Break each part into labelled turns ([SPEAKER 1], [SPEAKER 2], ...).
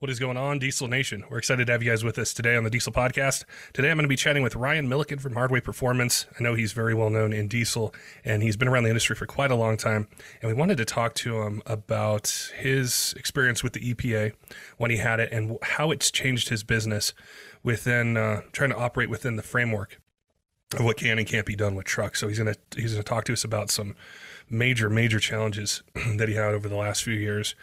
[SPEAKER 1] What is going on, Diesel Nation? We're excited to have you guys with us today on the Diesel Podcast. Today I'm going to be chatting with Ryan Milliken from Hardway Performance. I know he's very well known in diesel and he's been around the industry for quite a long time. And we wanted to talk to him about his experience with the EPA when he had it and how it's changed his business within uh, trying to operate within the framework of what can and can't be done with trucks. So he's going to he's going to talk to us about some major major challenges that he had over the last few years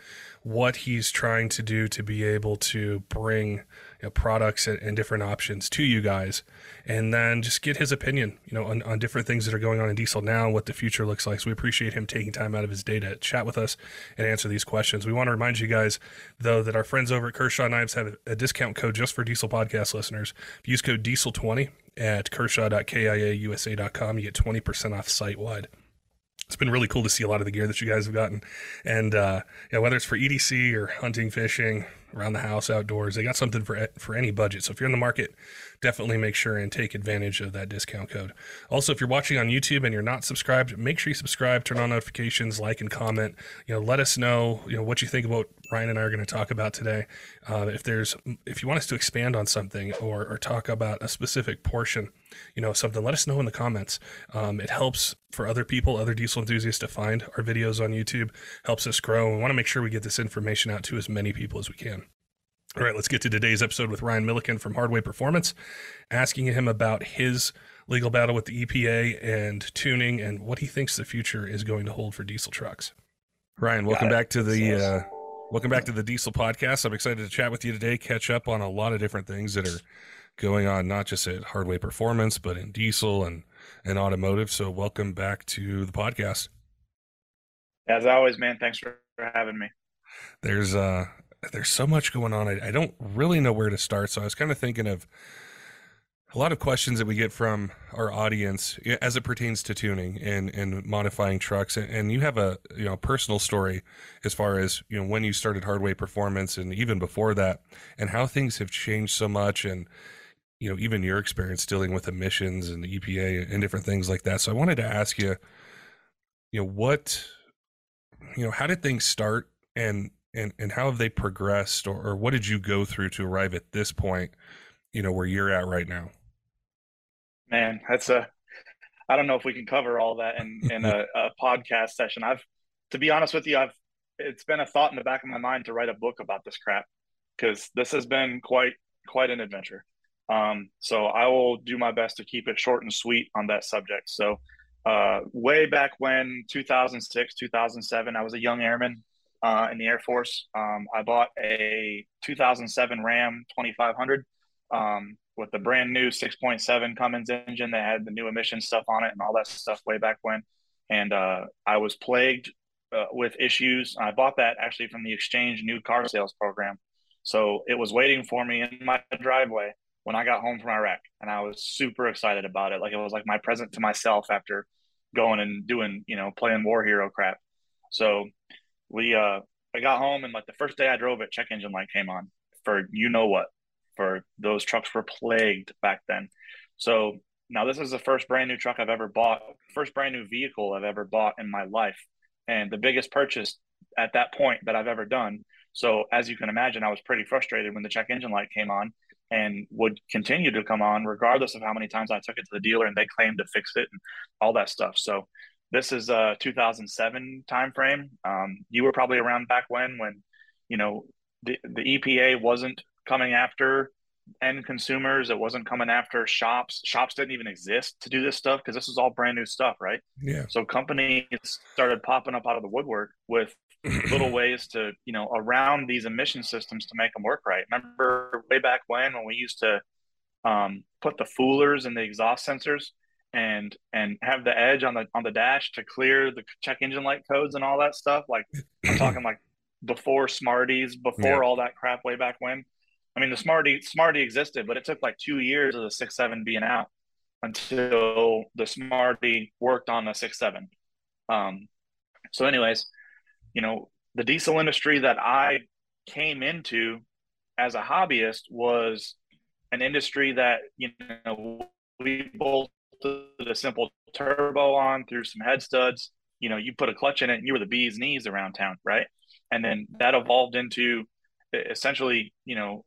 [SPEAKER 1] what he's trying to do to be able to bring you know, products and, and, different options to you guys. And then just get his opinion you know on, on, different things that are going on in diesel now and what the future looks like. So we appreciate him taking time out of his day to chat with us and answer these questions. We want to remind you guys though that our friends over at kershaw knives have a, discount code just for diesel podcast listeners. Use code diesel20 at kershaw.kaiusa.com you get 20% off site wide it's been really cool to see a lot of the gear that you guys have gotten. And uh, yeah, whether it's for EDC or hunting, fishing, around the house, outdoors, they got something for for any budget. So if you're in the market, definitely make sure and take advantage of that discount code. Also, if you're watching on YouTube and you're not subscribed, make sure you subscribe, turn on notifications, like and comment. You know, let us know you know what you think about Ryan and I are going to talk about today. Uh, if there's if you want us to expand on something or or talk about a specific portion, you know, something, let us know in the comments. Um, it helps for other people, other diesel enthusiasts to find our videos on YouTube. Helps us grow. We want to make sure we get this information out to as many people as we can. All right, let's get to today's episode with Ryan Milliken from Hardway Performance, asking him about his legal battle with the EPA and tuning and what he thinks the future is going to hold for diesel trucks. Ryan, welcome back to the uh, welcome back to the Diesel Podcast. I'm excited to chat with you today, catch up on a lot of different things that are going on, not just at Hardway Performance, but in diesel and and automotive. So, welcome back to the podcast.
[SPEAKER 2] As always, man, thanks for having me.
[SPEAKER 1] There's uh there's so much going on. I, I don't really know where to start. So I was kind of thinking of a lot of questions that we get from our audience as it pertains to tuning and, and modifying trucks. And, you have a you know personal story as far as you know when you started Hardway Performance and even before that, and how things have changed so much, and you know even your experience dealing with emissions and the EPA and different things like that. So I wanted to ask you, you know what, you know how did things start, and and and how have they progressed or, or what did you go through to arrive at this point you know where you're at right now?
[SPEAKER 2] Man that's a i don't know if we can cover all that in in a, a podcast session. I've to be honest with you i've it's been a thought in the back of my mind to write a book about this crap because this has been quite quite an adventure. Um, so i will do my best to keep it short and sweet on that subject. So uh, way back when 2006 2007 i was a young airman uh, in the Air Force. Um, I bought a 2007 Ram 2500 um, with the brand new 6.7 Cummins engine that had the new emission stuff on it and all that stuff way back when. And uh, I was plagued uh, with issues. I bought that actually from the Exchange New Car Sales Program. So it was waiting for me in my driveway when I got home from Iraq. And I was super excited about it. Like it was like my present to myself after going and doing, you know, playing war hero crap. So we uh I got home and like the first day I drove it, check engine light came on for you know what. For those trucks were plagued back then. So now this is the first brand new truck I've ever bought, first brand new vehicle I've ever bought in my life, and the biggest purchase at that point that I've ever done. So as you can imagine, I was pretty frustrated when the check engine light came on and would continue to come on regardless of how many times I took it to the dealer and they claimed to fix it and all that stuff. So this is a 2007 timeframe. Um, you were probably around back when, when you know the the EPA wasn't coming after end consumers. It wasn't coming after shops. Shops didn't even exist to do this stuff because this was all brand new stuff, right?
[SPEAKER 1] Yeah.
[SPEAKER 2] So companies started popping up out of the woodwork with little ways to you know around these emission systems to make them work right. Remember way back when when we used to um, put the foolers in the exhaust sensors and and have the edge on the on the dash to clear the check engine light codes and all that stuff. Like I'm talking like before Smartys, before yeah. all that crap way back when. I mean, the Smarty Smarty existed, but it took like two years of the six seven being out until the Smarty worked on the six seven. Um, so, anyways, you know, the diesel industry that I came into as a hobbyist was an industry that you know we both a simple turbo on through some head studs. You know, you put a clutch in it and you were the bee's knees around town, right? And then that evolved into essentially, you know,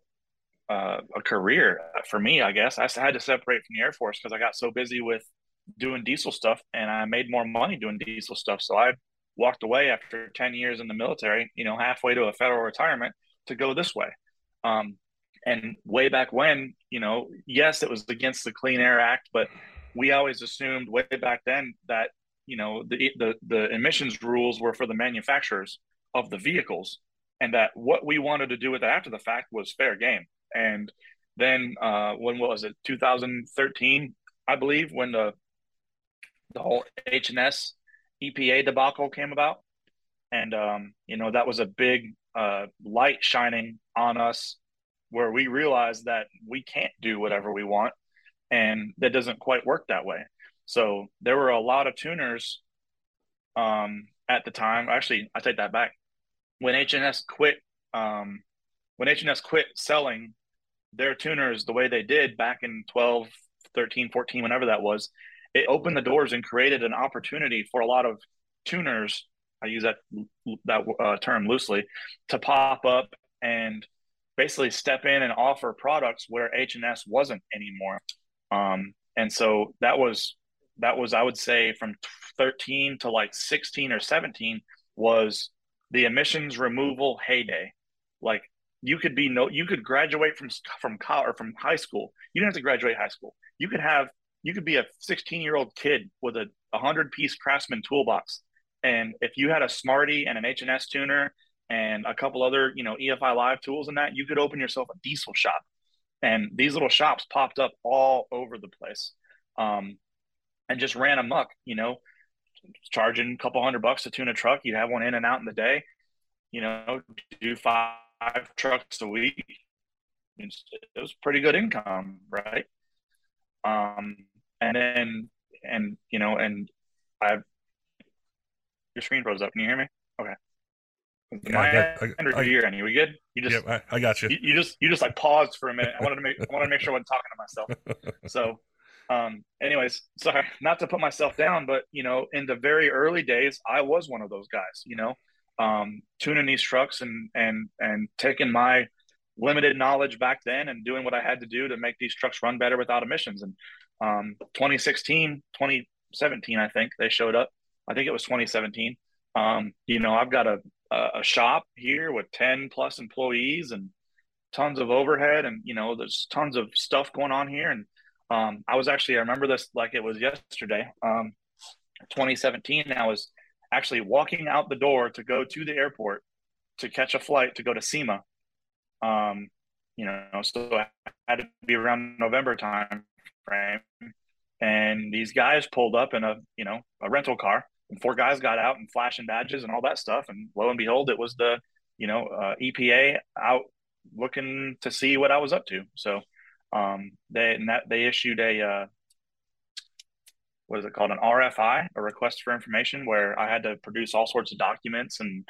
[SPEAKER 2] uh, a career for me, I guess. I had to separate from the Air Force because I got so busy with doing diesel stuff and I made more money doing diesel stuff. So I walked away after 10 years in the military, you know, halfway to a federal retirement to go this way. Um, and way back when, you know, yes, it was against the Clean Air Act, but we always assumed way back then that, you know, the, the, the emissions rules were for the manufacturers of the vehicles and that what we wanted to do with it after the fact was fair game. And then uh, when was it 2013 i believe when the the whole H&S EPA debacle came about. And, um, you know, that was a big uh, light shining on us where we realized that we can't do whatever we want. And that doesn't quite work that way. So there were a lot of tuners um, at the time. Actually, I take that back. When H&S quit, um, when H&S quit selling their tuners the way they did back in 12, 13, 14, whenever that was, it opened the doors and created an opportunity for a lot of tuners i use that that uh, term loosely to pop up and basically step in and offer products where h&s wasn't anymore um, and so that was that was i would say from 13 to like 16 or 17 was the emissions removal heyday. Like you could be no you could graduate from from college or from high school. You didn't have to graduate high school. You could have you could be a 16 year old kid with a 100 piece craftsman toolbox. And if you had a smarty and an H&S tuner and a couple other you know efi live tools and that you could open yourself a diesel shop and these little shops popped up all over the place um, and just ran amok you know charging a couple hundred bucks to tune a truck You'd have one in and out in the day you know do five trucks a week it was pretty good income right um, and then and you know and I've your screen froze up. Can you hear me? Okay. Yeah, My I got, I, your end? We good? You just
[SPEAKER 1] yeah, I, I got you.
[SPEAKER 2] you. you. just you just like paused for a minute. I wanted to make I wanted to make sure I wasn't talking to myself. So um anyways, sorry, not to put myself down, but you know, in the very early days, I was one of those guys, you know, um, tuning these trucks and and and taking my limited knowledge back then and doing what I had to do to make these trucks run better without emissions. And um, 2016, 2017, I think they showed up. I think it was 2017. Um, you know, I've got a, a shop here with 10 plus employees and tons of overhead and, you know, there's tons of stuff going on here. And um, I was actually, I remember this like it was yesterday, um, 2017. I was actually walking out the door to go to the airport to catch a flight to go to SEMA. Um, you know, so I had to be around November time frame. And these guys pulled up in a, you know, a rental car four guys got out and flashing badges and all that stuff. And lo and behold, it was the, you know, uh, EPA out looking to see what I was up to. So um, they, and that they issued a, uh, what is it called? An RFI, a request for information where I had to produce all sorts of documents and,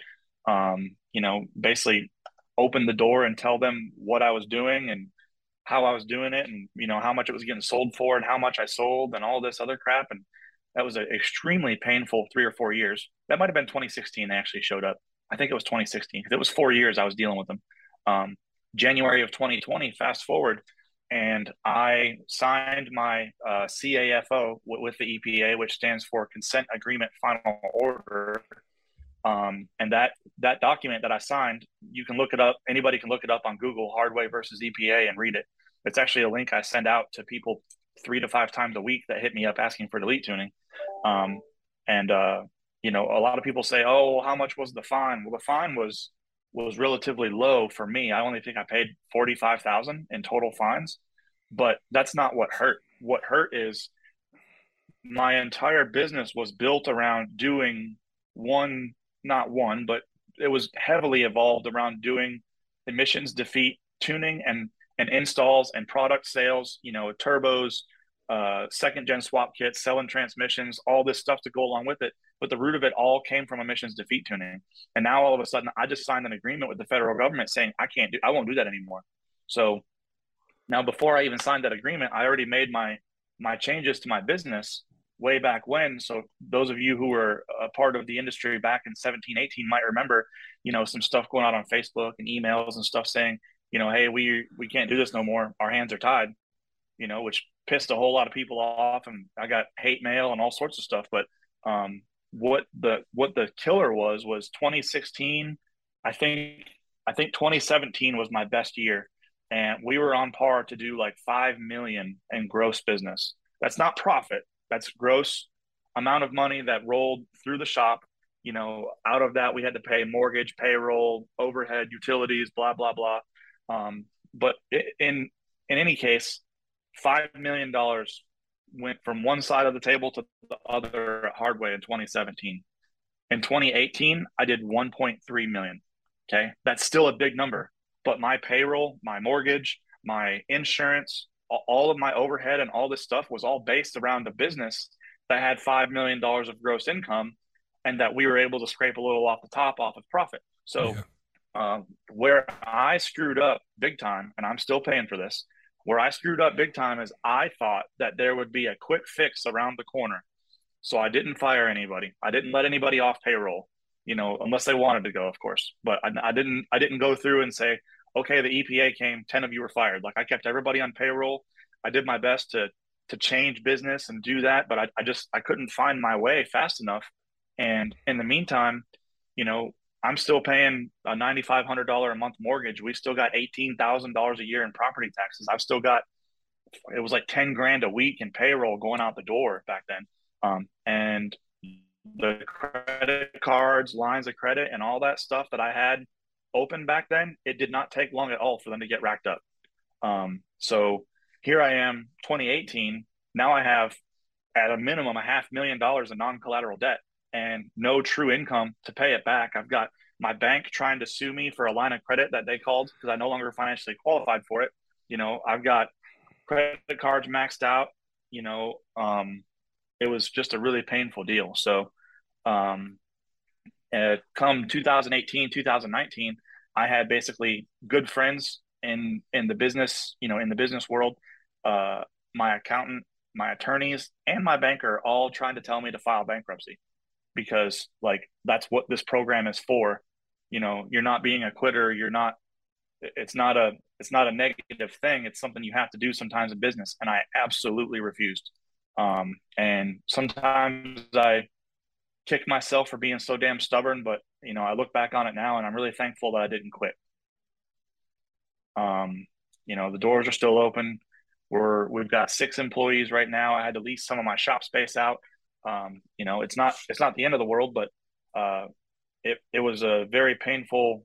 [SPEAKER 2] um, you know, basically open the door and tell them what I was doing and how I was doing it and you know how much it was getting sold for and how much I sold and all this other crap and that was an extremely painful three or four years. That might have been 2016. They actually showed up. I think it was 2016 because it was four years I was dealing with them. Um, January of 2020, fast forward, and I signed my uh, CAFO w- with the EPA, which stands for Consent Agreement Final Order. Um, and that that document that I signed, you can look it up. Anybody can look it up on Google, Hardway versus EPA, and read it. It's actually a link I send out to people three to five times a week that hit me up asking for delete tuning. Um, and uh, you know, a lot of people say, "Oh, how much was the fine?" Well, the fine was was relatively low for me. I only think I paid forty five thousand in total fines, but that's not what hurt. What hurt is my entire business was built around doing one, not one, but it was heavily evolved around doing emissions defeat tuning and and installs and product sales, you know, turbos, uh, second gen swap kits, selling transmissions, all this stuff to go along with it. But the root of it all came from emissions defeat tuning. And now all of a sudden, I just signed an agreement with the federal government saying I can't do, I won't do that anymore. So now, before I even signed that agreement, I already made my my changes to my business way back when. So those of you who were a part of the industry back in 17, 18 might remember, you know, some stuff going out on Facebook and emails and stuff saying, you know, hey, we we can't do this no more. Our hands are tied, you know, which pissed a whole lot of people off and I got hate mail and all sorts of stuff. But um, what the what the killer was was 2016. I think I think 2017 was my best year, and we were on par to do like five million in gross business. That's not profit. That's gross amount of money that rolled through the shop. You know, out of that we had to pay mortgage, payroll, overhead, utilities, blah blah blah. Um, but in in any case, five million dollars went from one side of the table to the other at Hardway in 2017. In 2018, I did 1.3 million. Okay, that's still a big number, but my payroll, my mortgage, my insurance, all of my overhead and all this stuff was all based around a business that had $5 million of gross income and that we were able to scrape a little off the top off of profit. So, yeah. uh, where I screwed up big time, and I'm still paying for this, where I screwed up big time is I thought that there would be a quick fix around the corner. So I didn't fire anybody. I didn't let anybody off payroll, you know, unless they wanted to go, of course. But I, I didn't I didn't go through and say, okay, the EPA came, 10 of you were fired. Like I kept everybody on payroll. I did my best to to change business and do that, but I, I just I couldn't find my way fast enough. And in the meantime, you know, I'm still paying a ninety five hundred dollar a month mortgage. We still got eighteen thousand dollars a year in property taxes. I've still got it was like ten grand a week in payroll going out the door back then. Um, and the credit cards, lines of credit, and all that stuff that I had open back then, it did not take long at all for them to get racked up. Um, so here I am, 2018. Now I have, at a minimum, a half million dollars in non-collateral debt and no true income to pay it back. I've got my bank trying to sue me for a line of credit that they called because I no longer financially qualified for it. You know, I've got credit cards maxed out. You know, um, it was just a really painful deal. So, um, uh, come 2018, 2019, I had basically good friends in in the business, you know, in the business world. Uh, my accountant, my attorneys, and my banker all trying to tell me to file bankruptcy because, like, that's what this program is for. You know, you're not being a quitter. You're not. It's not a. It's not a negative thing. It's something you have to do sometimes in business, and I absolutely refused. Um, and sometimes I kick myself for being so damn stubborn, but you know, I look back on it now and I'm really thankful that I didn't quit. Um, you know, the doors are still open. We're we've got six employees right now. I had to lease some of my shop space out. Um, you know, it's not it's not the end of the world, but uh, it it was a very painful,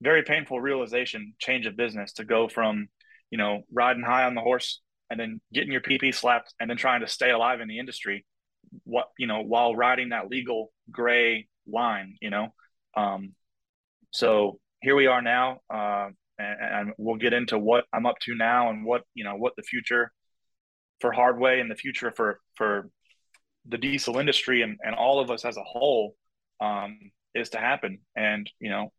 [SPEAKER 2] very painful realization change of business to go from you know riding high on the horse and then getting your PP slapped and then trying to stay alive in the industry what you know while riding that legal gray line you know? Um, so here we are now uh, and, and, we'll get into what i'm up to now and what you know what the future for hardway and the future for for the diesel industry and, and all of us as a whole um, is to happen and you know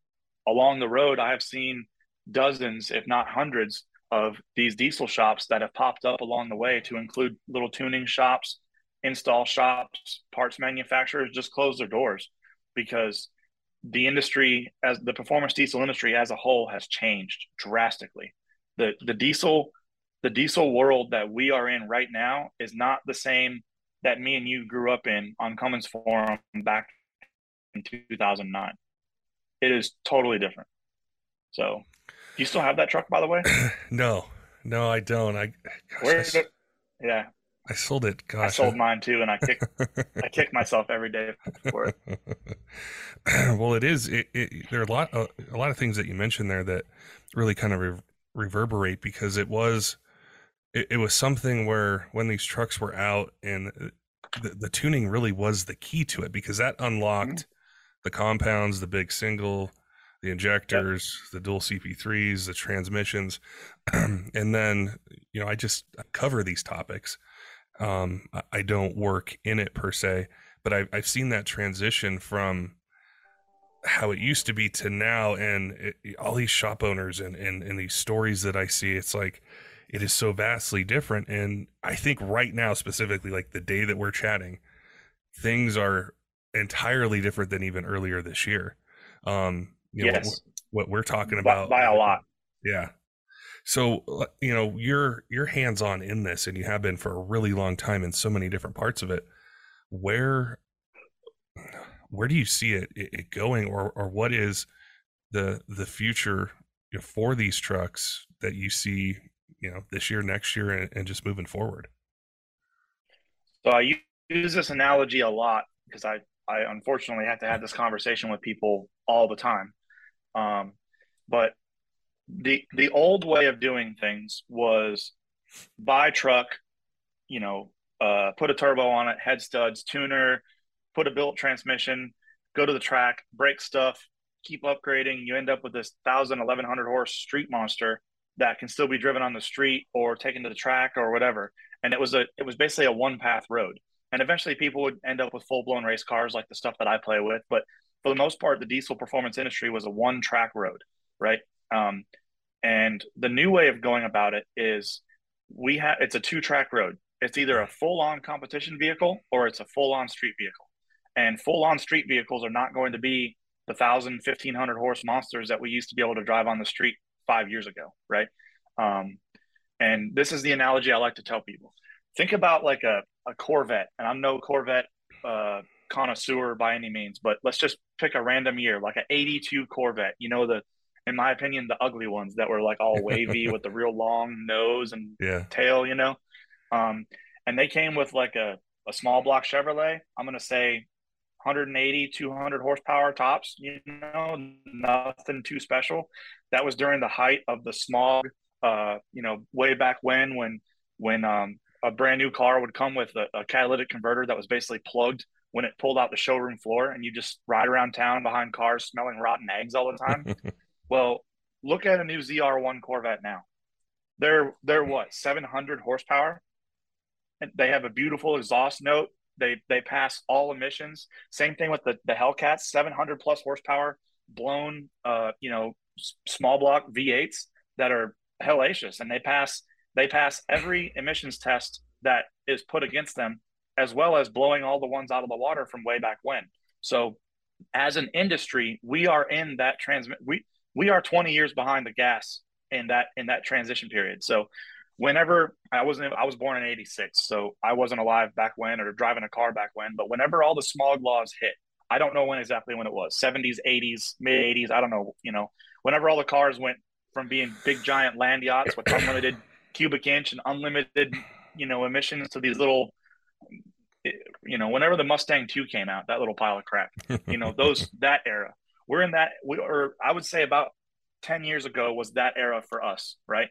[SPEAKER 2] along the road i have seen dozens if not hundreds of these diesel shops that have popped up along the way to include little tuning shops install shops, parts manufacturers just close their doors because the industry as the performance diesel industry as a whole has changed drastically. The the diesel the diesel world that we are in right now is not the same that me and you grew up in on Cummins Forum back in 2009. It is totally different. So, do you still have that truck, by the way?
[SPEAKER 1] no, no, I don't. I,
[SPEAKER 2] gosh, Where I, yeah,
[SPEAKER 1] I sold it. Gosh, I
[SPEAKER 2] sold mine too, and I kick I kick myself every day for it.
[SPEAKER 1] well, it is. It, it, there are a lot, a, a, lot of things that you mentioned there that really kind of re- reverberate because it was, it, it, was something where when these trucks were out and uh, the, the tuning really was the key to it because that unlocked mm-hmm. the compounds, the big single, the injectors, yep. the dual CP3s, the transmissions, and then you know I just cover these topics um, I don't work in it per se, but I've, I've seen that transition from how it used to be to now and it, all these shop owners and, and, and these stories that I see, it's like, it is so vastly different. And I think right now, specifically, like the day that we're chatting, things are entirely different than even earlier this year. Um, you know,
[SPEAKER 2] yes.
[SPEAKER 1] what, what we're talking about
[SPEAKER 2] by, by a lot.
[SPEAKER 1] Yeah. So you know you're you're hands on in this, and you have been for a really long time in so many different parts of it. Where where do you see it, it going, or or what is the the future for these trucks that you see, you know, this year, next year, and, and just moving forward?
[SPEAKER 2] So I use this analogy a lot because I I unfortunately have to have this conversation with people all the time. Um, but the the old way of doing things was buy truck, you know, uh, put a turbo on it, head studs, tuner, put a built transmission, go to the track, break stuff, keep upgrading. You end up with this 1,000, 1,100 horse street monster that can still be driven on the street or taken to the track or whatever. And it was a it was basically a one path road. And eventually people would end up with full blown race cars like the stuff that I play with. But for the most part, the diesel performance industry was a one track road, right? Um, and the new way of going about it is we have it's a two track road. It's either a full on competition vehicle or it's a full on street vehicle. And full on street vehicles are not going to be the 1,000, 1,500 horse monsters that we used to be able to drive on the street five years ago, right? Um, and this is the analogy I like to tell people. Think about like a, a Corvette, and I'm no Corvette uh, connoisseur by any means, but let's just pick a random year, like an 82 Corvette. You know, the in my opinion, the ugly ones that were like all wavy with the real long nose and
[SPEAKER 1] yeah.
[SPEAKER 2] tail, you know. Um, and they came with like a, a small block Chevrolet. I'm gonna say 180, 200 horsepower tops. You know, nothing too special. That was during the height of the smog. Uh, you know, way back when, when when um, a brand new car would come with a, a catalytic converter that was basically plugged when it pulled out the showroom floor, and you just ride around town behind cars smelling rotten eggs all the time. Well, look at a new ZR1 Corvette now. They're they're what 700 horsepower. And they have a beautiful exhaust note. They they pass all emissions. Same thing with the the Hellcats, 700 plus horsepower, blown uh you know small block V8s that are hellacious, and they pass they pass every emissions test that is put against them, as well as blowing all the ones out of the water from way back when. So, as an industry, we are in that transmit. We we are 20 years behind the gas in that in that transition period. So whenever I wasn't I was born in 86, so I wasn't alive back when or driving a car back when, but whenever all the smog laws hit, I don't know when exactly when it was, 70s, 80s, mid 80s, I don't know, you know, whenever all the cars went from being big giant land yachts with unlimited cubic inch and unlimited, you know, emissions to these little you know, whenever the Mustang 2 came out, that little pile of crap, you know, those that era we're in that we or I would say about 10 years ago was that era for us, right?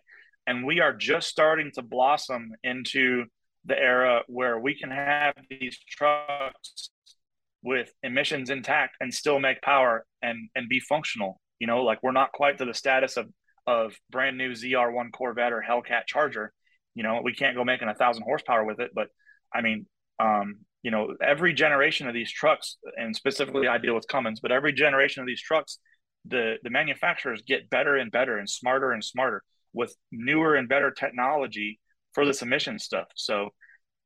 [SPEAKER 2] And we are just starting to blossom into the era where we can have these trucks with emissions intact and still make power and and be functional. You know, like we're not quite to the status of of brand new ZR1 Corvette or Hellcat Charger. You know, we can't go making a thousand horsepower with it, but I mean, um, you know, every generation of these trucks, and specifically I deal with Cummins, but every generation of these trucks, the the manufacturers get better and better and smarter and smarter with newer and better technology for this emission stuff. So,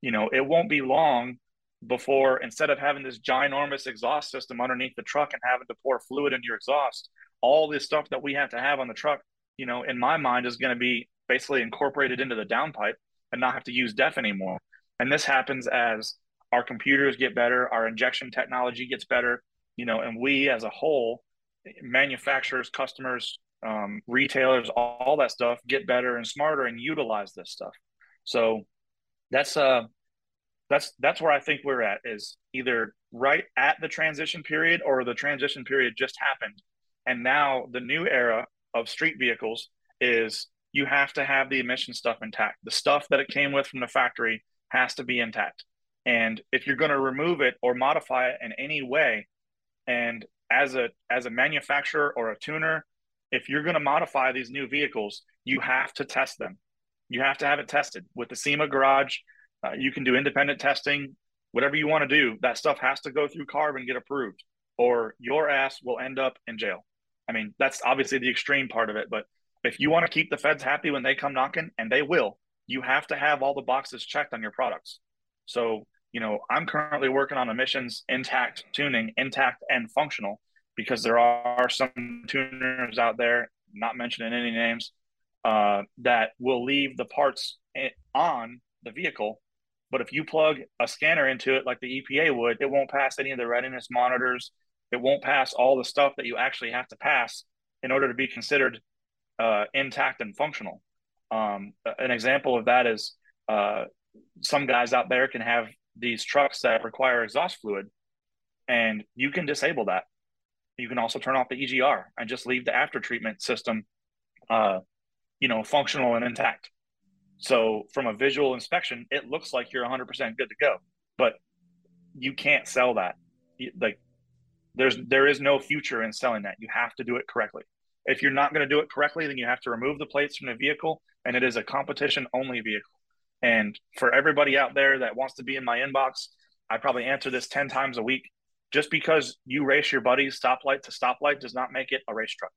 [SPEAKER 2] you know, it won't be long before instead of having this ginormous exhaust system underneath the truck and having to pour fluid into your exhaust, all this stuff that we have to have on the truck, you know, in my mind is going to be basically incorporated into the downpipe and not have to use DEF anymore. And this happens as our computers get better, our injection technology gets better, you know, and we as a whole, manufacturers, customers, um, retailers, all, all that stuff get better and smarter and utilize this stuff. So that's uh that's that's where I think we're at is either right at the transition period or the transition period just happened. And now the new era of street vehicles is you have to have the emission stuff intact. The stuff that it came with from the factory has to be intact. And if you're going to remove it or modify it in any way, and as a as a manufacturer or a tuner, if you're going to modify these new vehicles, you have to test them. You have to have it tested with the SEMA garage. Uh, you can do independent testing, whatever you want to do. That stuff has to go through CARB and get approved, or your ass will end up in jail. I mean, that's obviously the extreme part of it, but if you want to keep the feds happy when they come knocking, and they will, you have to have all the boxes checked on your products. So, you know, I'm currently working on emissions intact tuning, intact and functional, because there are some tuners out there, not mentioning any names, uh, that will leave the parts on the vehicle. But if you plug a scanner into it like the EPA would, it won't pass any of the readiness monitors. It won't pass all the stuff that you actually have to pass in order to be considered uh, intact and functional. Um, an example of that is uh, some guys out there can have these trucks that require exhaust fluid, and you can disable that. You can also turn off the EGR and just leave the after treatment system, uh, you know, functional and intact. So from a visual inspection, it looks like you're 100% good to go, but you can't sell that. Like there's there is no future in selling that. You have to do it correctly. If you're not going to do it correctly, then you have to remove the plates from the vehicle, and it is a competition only vehicle. And for everybody out there that wants to be in my inbox, I probably answer this 10 times a week. Just because you race your buddies stoplight to stoplight does not make it a race truck.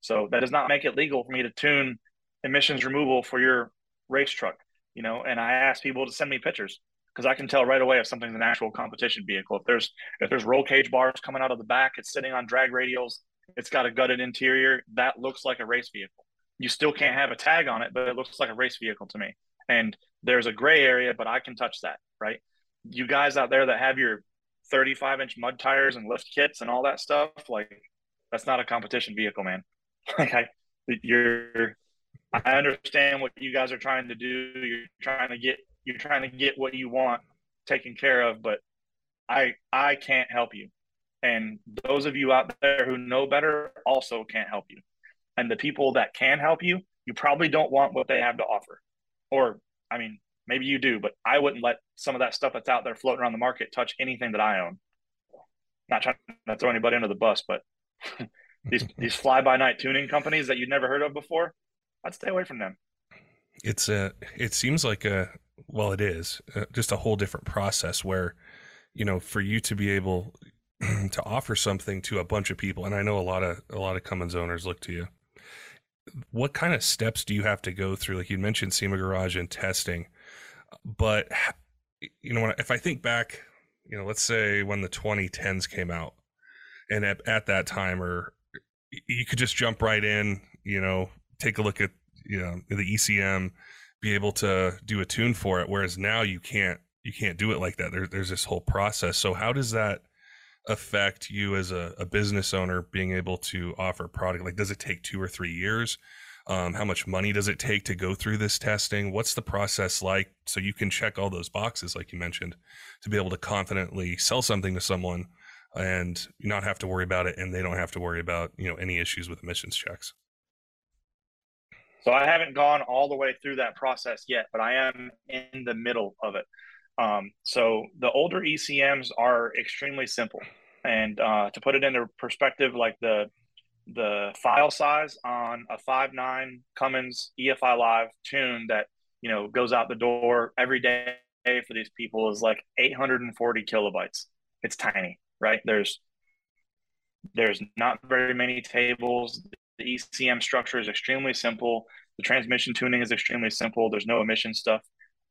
[SPEAKER 2] So that does not make it legal for me to tune emissions removal for your race truck, you know, and I ask people to send me pictures because I can tell right away if something's an actual competition vehicle. If there's if there's roll cage bars coming out of the back, it's sitting on drag radials, it's got a gutted interior. That looks like a race vehicle. You still can't have a tag on it, but it looks like a race vehicle to me. And there's a gray area, but I can touch that, right? You guys out there that have your 35 inch mud tires and lift kits and all that stuff, like that's not a competition vehicle, man. Like I, you're, I understand what you guys are trying to do. You're trying to get, you're trying to get what you want taken care of, but I, I can't help you. And those of you out there who know better also can't help you. And the people that can help you, you probably don't want what they have to offer. Or, I mean, maybe you do, but I wouldn't let some of that stuff that's out there floating around the market touch anything that I own. Not trying to throw anybody under the bus, but these these fly by night tuning companies that you'd never heard of before, I'd stay away from them.
[SPEAKER 1] It's a. It seems like a. Well, it is uh, just a whole different process where, you know, for you to be able, to offer something to a bunch of people and i know a lot of a lot of cummins owners look to you what kind of steps do you have to go through like you mentioned sema garage and testing but you know if i think back you know let's say when the 2010s came out and at, at that time or you could just jump right in you know take a look at you know the ecm be able to do a tune for it whereas now you can't you can't do it like that there, there's this whole process so how does that affect you as a, a, business owner being able to offer product? Like, does it take two or three years? Um, how much money does it take to go through this testing? What's the process like so you can check all those boxes, like you mentioned, to be able to confidently sell something to someone and not have to worry about it, and they don't have to worry about you know any issues with emissions checks.
[SPEAKER 2] So I haven't gone all the way through that process yet, but I am in the middle of it. Um, so the older ECMs are extremely simple, and uh, to put it into perspective, like the the file size on a five nine Cummins EFI Live tune that you know goes out the door every day for these people is like 840 kilobytes. It's tiny, right? There's there's not very many tables. The ECM structure is extremely simple. The transmission tuning is extremely simple. There's no emission stuff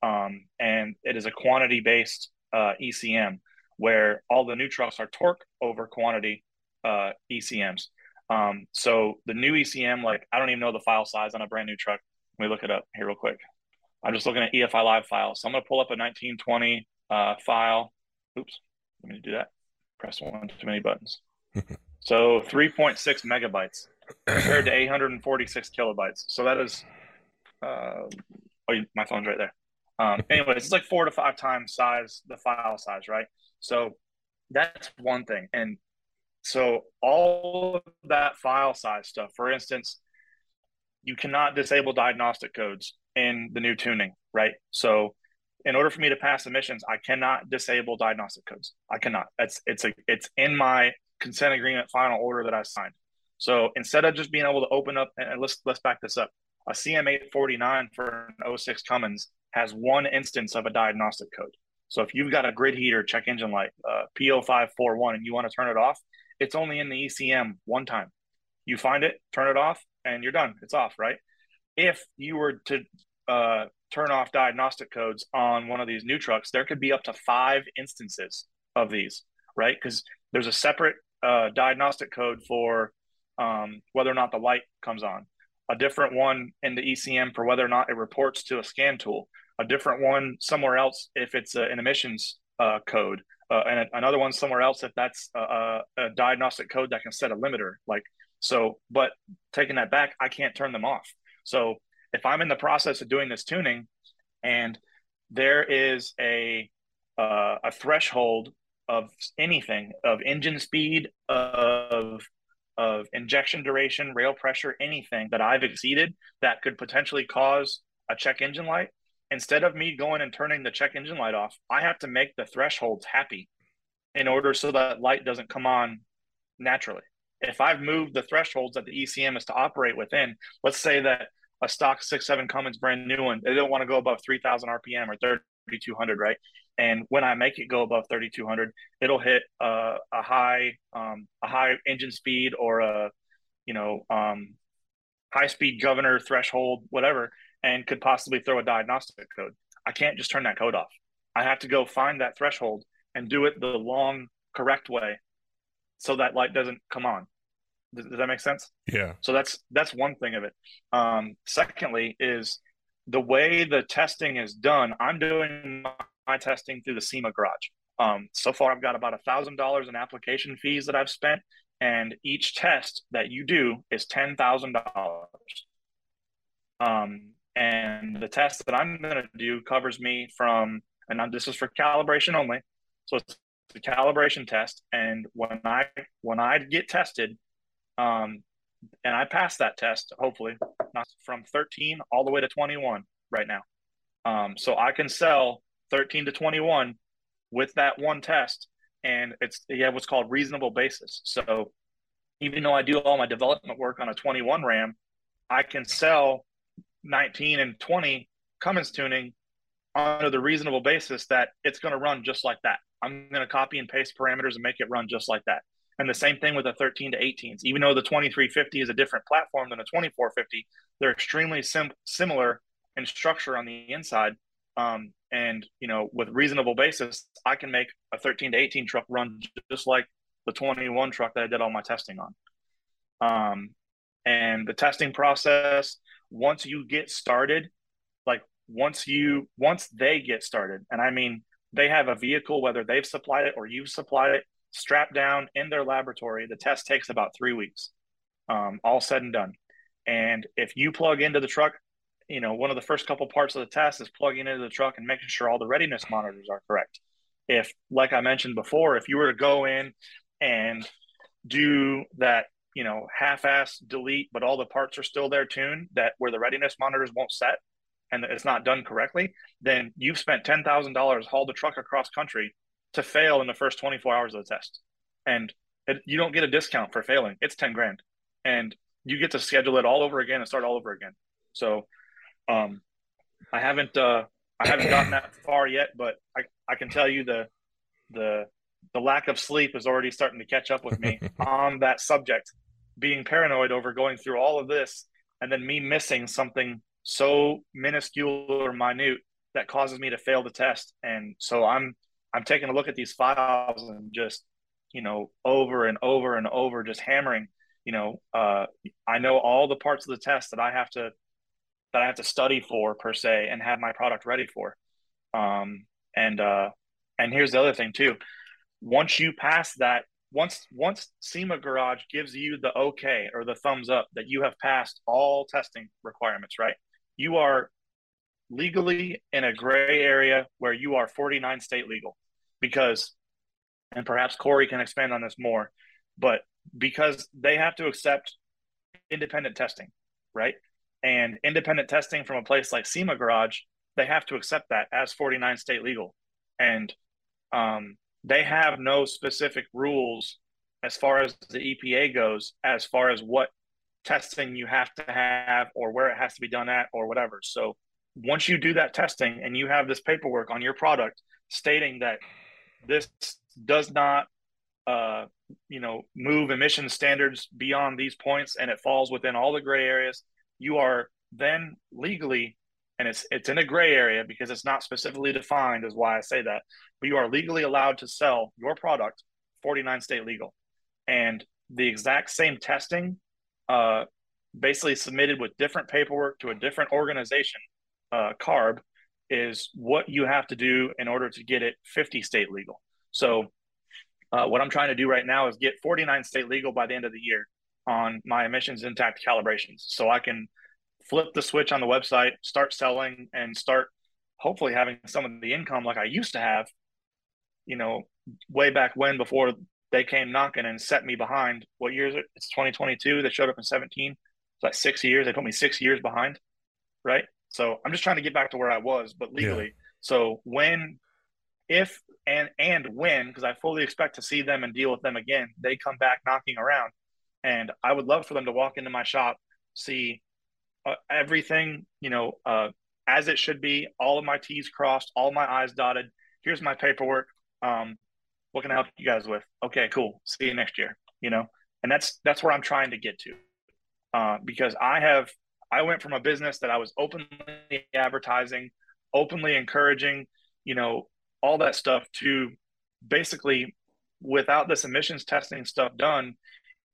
[SPEAKER 2] um, and it is a quantity based uh, ECM where all the new trucks are torque over quantity uh, ECMs. Um, so the new ECM, like I don't even know the file size on a brand new truck. Let me look it up here real quick. I'm just looking at EFI Live files. So I'm going to pull up a 1920 uh, file. Oops, let me do that. Press one too many buttons. so 3.6 megabytes compared to 846 kilobytes. So that is, uh, oh, my phone's right there. Um, anyways, it's like four to five times size the file size, right? So that's one thing. And so all of that file size stuff, for instance, you cannot disable diagnostic codes in the new tuning, right? So in order for me to pass emissions, I cannot disable diagnostic codes. I cannot. It's it's a it's in my consent agreement final order that I signed. So instead of just being able to open up and let's let's back this up, a CM849 for an 06 Cummins has one instance of a diagnostic code. So if you've got a grid heater check engine light, uh, P0541, and you want to turn it off, it's only in the ECM one time. You find it, turn it off, and you're done. It's off, right? If you were to uh, turn off diagnostic codes on one of these new trucks, there could be up to five instances of these, right? Because there's a separate uh, diagnostic code for um, whether or not the light comes on, a different one in the ECM for whether or not it reports to a scan tool, a different one somewhere else if it's a, an emissions uh, code, uh, and a, another one somewhere else if that's a, a, diagnostic code that can set a limiter. Like so, but taking that back, I can't turn them off. So if I'm in the process of doing this tuning, and there is a uh, a threshold of anything of engine speed of of injection duration rail pressure anything that i've exceeded that could potentially cause a check engine light instead of me going and turning the check engine light off i have to make the thresholds happy in order so that light doesn't come on naturally. If i've moved the thresholds that the ecm is to operate within let's say that a stock six seven cummins brand new one they don't want to go above 3000 rpm or 3200 right? And when I make it go above 3200, it'll hit a, a high um, a high engine speed or a you know um, high speed governor threshold, whatever, and could possibly throw a diagnostic code. I can't just turn that code off. I have to go find that threshold and do it the long correct way, so that light doesn't come on. Does, does that make sense?
[SPEAKER 1] Yeah.
[SPEAKER 2] So that's that's one thing of it. Um, secondly, is the way the testing is done. I'm doing my testing through the SEMA garage. Um, so far, I've got about a thousand dollars in application fees that I've spent, and each test that you do is ten thousand dollars. And the test that I'm going to do covers me from, and this is for calibration only. So it's the calibration test, and when I when I get tested, um, and I pass that test, hopefully, from 13 all the way to 21 right now. Um, so I can sell 13 to 21 with that one test and it's yeah what's called reasonable basis so even though i do all my development work on a 21 ram i can sell 19 and 20 cummins tuning under the reasonable basis that it's going to run just like that. I'm going to copy and paste parameters and make it run just like that. And the same thing with the 13 to 18s even though the 2350 is a different platform than a 2450 they're extremely sim- similar in structure on the inside. Um, and you know, with reasonable basis, I can make a 13 to 18 truck run just like the 21 truck that I did all my testing on. Um, and the testing process, once you get started, like once you once they get started, and I mean they have a vehicle, whether they've supplied it or you've supplied it, strapped down in their laboratory. The test takes about three weeks, um, all said and done. And if you plug into the truck you know, one of the first couple parts of the test is plugging into the truck and making sure all the readiness monitors are correct. If, like I mentioned before, if you were to go in and do that, you know, half-ass delete, but all the parts are still there tuned that where the readiness monitors won't set and it's not done correctly, then you've spent ten thousand dollars hauled the truck across country to fail in the first 24 hours of the test. And it, you don't get a discount for failing. It's 10 grand. And you get to schedule it all over again and start all over again. So um, I haven't uh, I haven't gotten that far yet, but I, I can tell you the the the lack of sleep is already starting to catch up with me on that subject. Being paranoid over going through all of this and then me missing something so minuscule or minute that causes me to fail the test. And so I'm I'm taking a look at these files and just you know over and over and over just hammering. You know, uh, I know all the parts of the test that I have to that I have to study for per se and have my product ready for. Um, and uh, and here's the other thing too. Once you pass that, once once SEMA Garage gives you the okay or the thumbs up that you have passed all testing requirements, right? You are legally in a gray area where you are 49 state legal because and perhaps Corey can expand on this more, but because they have to accept independent testing, right? and independent testing from a place like SEMA Garage, they have to accept that as 49 state legal. And um, they have no specific rules as far as the EPA goes, as far as what testing you have to have or where it has to be done at or whatever. So once you do that testing and you have this paperwork on your product stating that this does not uh, you know, move emission standards beyond these points and it falls within all the gray areas, you are then legally, and it's it's in a gray area because it's not specifically defined, is why I say that, but you are legally allowed to sell your product 49 state legal. And the exact same testing, uh, basically submitted with different paperwork to a different organization, uh, CARB, is what you have to do in order to get it 50 state legal. So, uh, what I'm trying to do right now is get 49 state legal by the end of the year on my emissions intact calibrations. So I can flip the switch on the website, start selling, and start hopefully having some of the income like I used to have, you know, way back when before they came knocking and set me behind. What year is it? It's 2022. They showed up in 17. It's like six years. They put me six years behind, right? So I'm just trying to get back to where I was, but legally. Yeah. So when, if and and when, because I fully expect to see them and deal with them again, they come back knocking around, and I would love for them to walk into my shop, see uh, everything, you know, uh, as it should be, all of my T's crossed, all my I's dotted. Here's my paperwork. Um, what can I help you guys with? Okay, cool. See you next year. You know, and that's that's where I'm trying to get to, uh, because I have I went from a business that I was openly advertising, openly encouraging, you know, all that stuff to basically without this emissions testing stuff done,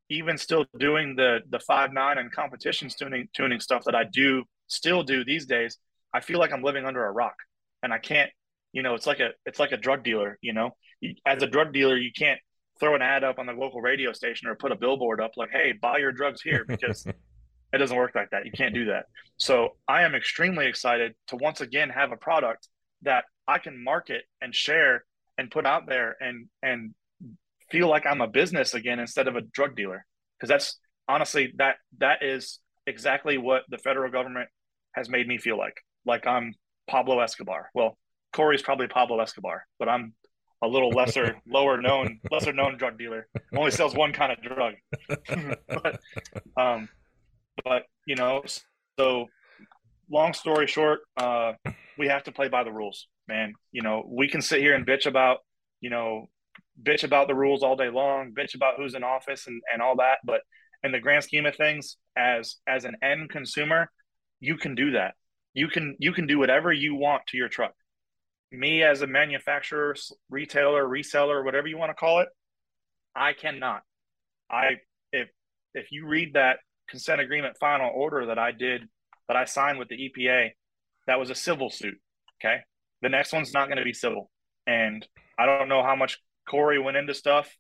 [SPEAKER 2] even still doing the the five nine and competitions tuning tuning stuff that I do still do these days, I feel like I'm living under a rock, and I can't. You know, it's like a it's like a drug dealer. You know, as a drug dealer, you can't throw an ad up on the local radio station or put a billboard up like, "Hey, buy your drugs here," because it doesn't work like that. You can't do that. So I am extremely excited to once again have a product that I can market and share and put out there and and feel like I'm a business again instead of a drug dealer. Because that's honestly that that is exactly what the federal government has made me feel like. Like I'm Pablo Escobar. Well, Corey's probably Pablo Escobar, but I'm a little lesser, lower known, lesser known drug dealer. Only sells one kind of drug. but um, but you know, so long story short, uh, we have to play by the rules, man. You know, we can sit here and bitch about, you know, bitch about the rules all day long, bitch about who's in office and, and all that. But in the grand scheme of things, as as an end consumer, you can do that. You can you can do whatever you want to your truck. Me as a manufacturer, retailer, reseller, whatever you want to call it, I cannot. I if if you read that consent agreement final order that I did that I signed with the EPA, that was a civil suit. Okay. The next one's not going to be civil. And I don't know how much Corey went into stuff,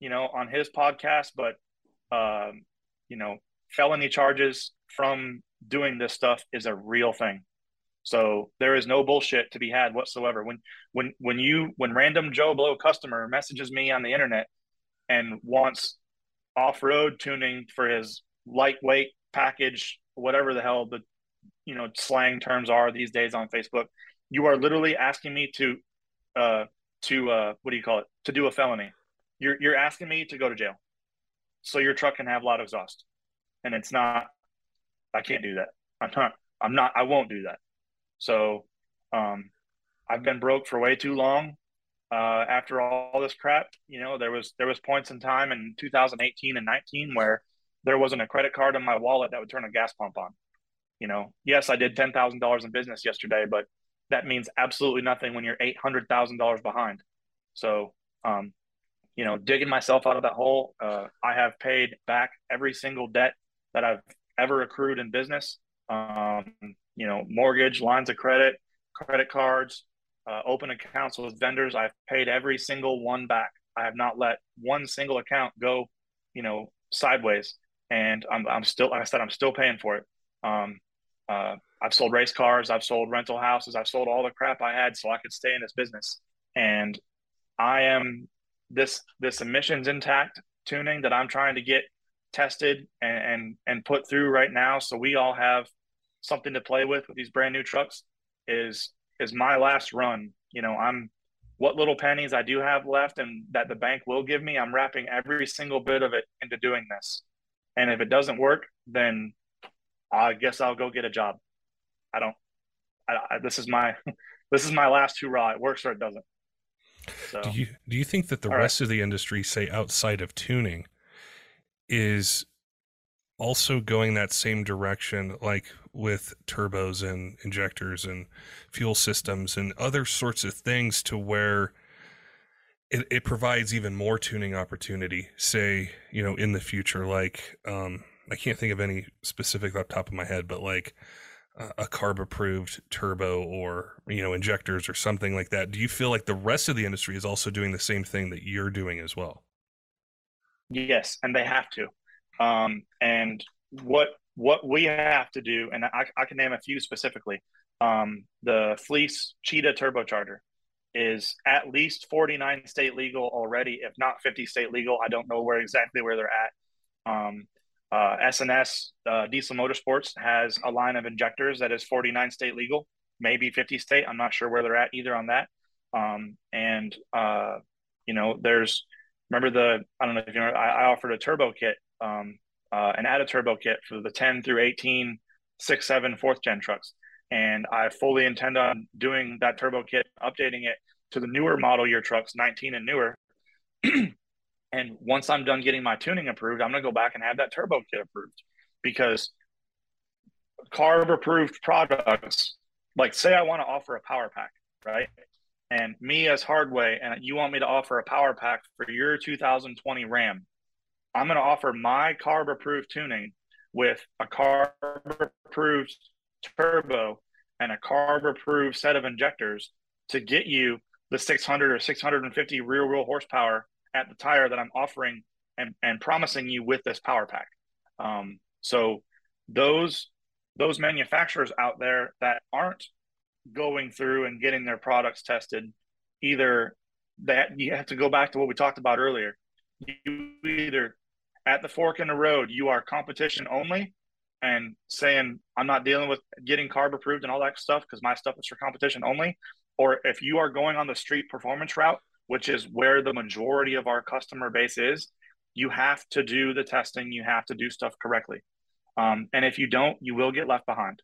[SPEAKER 2] you know, on his podcast, but, um, you know, felony charges from doing this stuff is a real thing. So there is no bullshit to be had whatsoever. When when when you when random Joe Blow customer messages me on the internet and wants off-road tuning for his lightweight package, whatever the hell the you know slang terms are these days on Facebook. You are literally asking me to uh to uh what do you call it? To do a felony. You're you're asking me to go to jail. So your truck can have loud exhaust. And it's not I can't do that. I'm not I'm not I won't do that. So um I've been broke for way too long. Uh, after all this crap, you know, there was there was points in time in 2018 and 19 where there wasn't a credit card in my wallet that would turn a gas pump on. You know, yes, I did ten thousand dollars in business yesterday, but that means absolutely nothing when you're eight hundred thousand dollars behind. So, um, you know, digging myself out of that hole, uh, I have paid back every single debt that I've ever accrued in business. Um, you know, mortgage, lines of credit, credit cards, uh, open accounts with vendors. I've paid every single one back. I have not let one single account go, you know, sideways and I'm, I'm still, like I said, I'm still paying for it. Um, uh, I've sold race cars, I've sold rental houses, I've sold all the crap I had so I could stay in this business. And I am this this emissions intact tuning that I'm trying to get tested and, and and put through right now, so we all have something to play with with these brand new trucks. Is is my last run? You know, I'm what little pennies I do have left and that the bank will give me. I'm wrapping every single bit of it into doing this. And if it doesn't work, then I guess I'll go get a job. I don't. I, I, this is my this is my last hurrah. It works or it doesn't.
[SPEAKER 1] So, do you do you think that the rest right. of the industry, say outside of tuning, is also going that same direction, like with turbos and injectors and fuel systems and other sorts of things, to where it, it provides even more tuning opportunity, say, you know, in the future. Like, um, I can't think of any specific off the top of my head, but like a carb approved turbo or, you know, injectors or something like that. Do you feel like the rest of the industry is also doing the same thing that you're doing as well?
[SPEAKER 2] Yes, and they have to. Um, and what what we have to do, and I, I can name a few specifically. Um, the Fleece Cheetah turbocharger is at least 49 state legal already, if not 50 state legal. I don't know where exactly where they're at. Um, uh, SNS uh, Diesel Motorsports has a line of injectors that is 49 state legal, maybe 50 state. I'm not sure where they're at either on that. Um, and uh, you know, there's remember the I don't know if you know I, I offered a turbo kit, um, uh, an added turbo kit for the 10 through 18, six, seven, fourth gen trucks and I fully intend on doing that turbo kit, updating it to the newer model year trucks, 19 and newer. and once I'm done getting my tuning approved, I'm going to go back and have that turbo kit approved because carb approved products, like say I want to offer a power pack, right? And me as Hardway, and you want me to offer a power pack for your 2020 Ram, I'm going to offer my carb approved tuning with a carb approved turbo and a carb approved set of injectors to get you the 600 or 650 real wheel horsepower at the tire that I'm offering and, and promising you with this power pack. Um, so those those manufacturers out there that aren't going through and getting their products tested, either that you have to go back to what we talked about earlier. You either at the fork in the road, you are competition only, and saying I'm not dealing with getting carb approved and all that stuff because my stuff is for competition only. Or if you are going on the street performance route, which is where the majority of our customer base is, you have to do the testing. You have to do stuff correctly. Um, and if you don't, you will get left behind.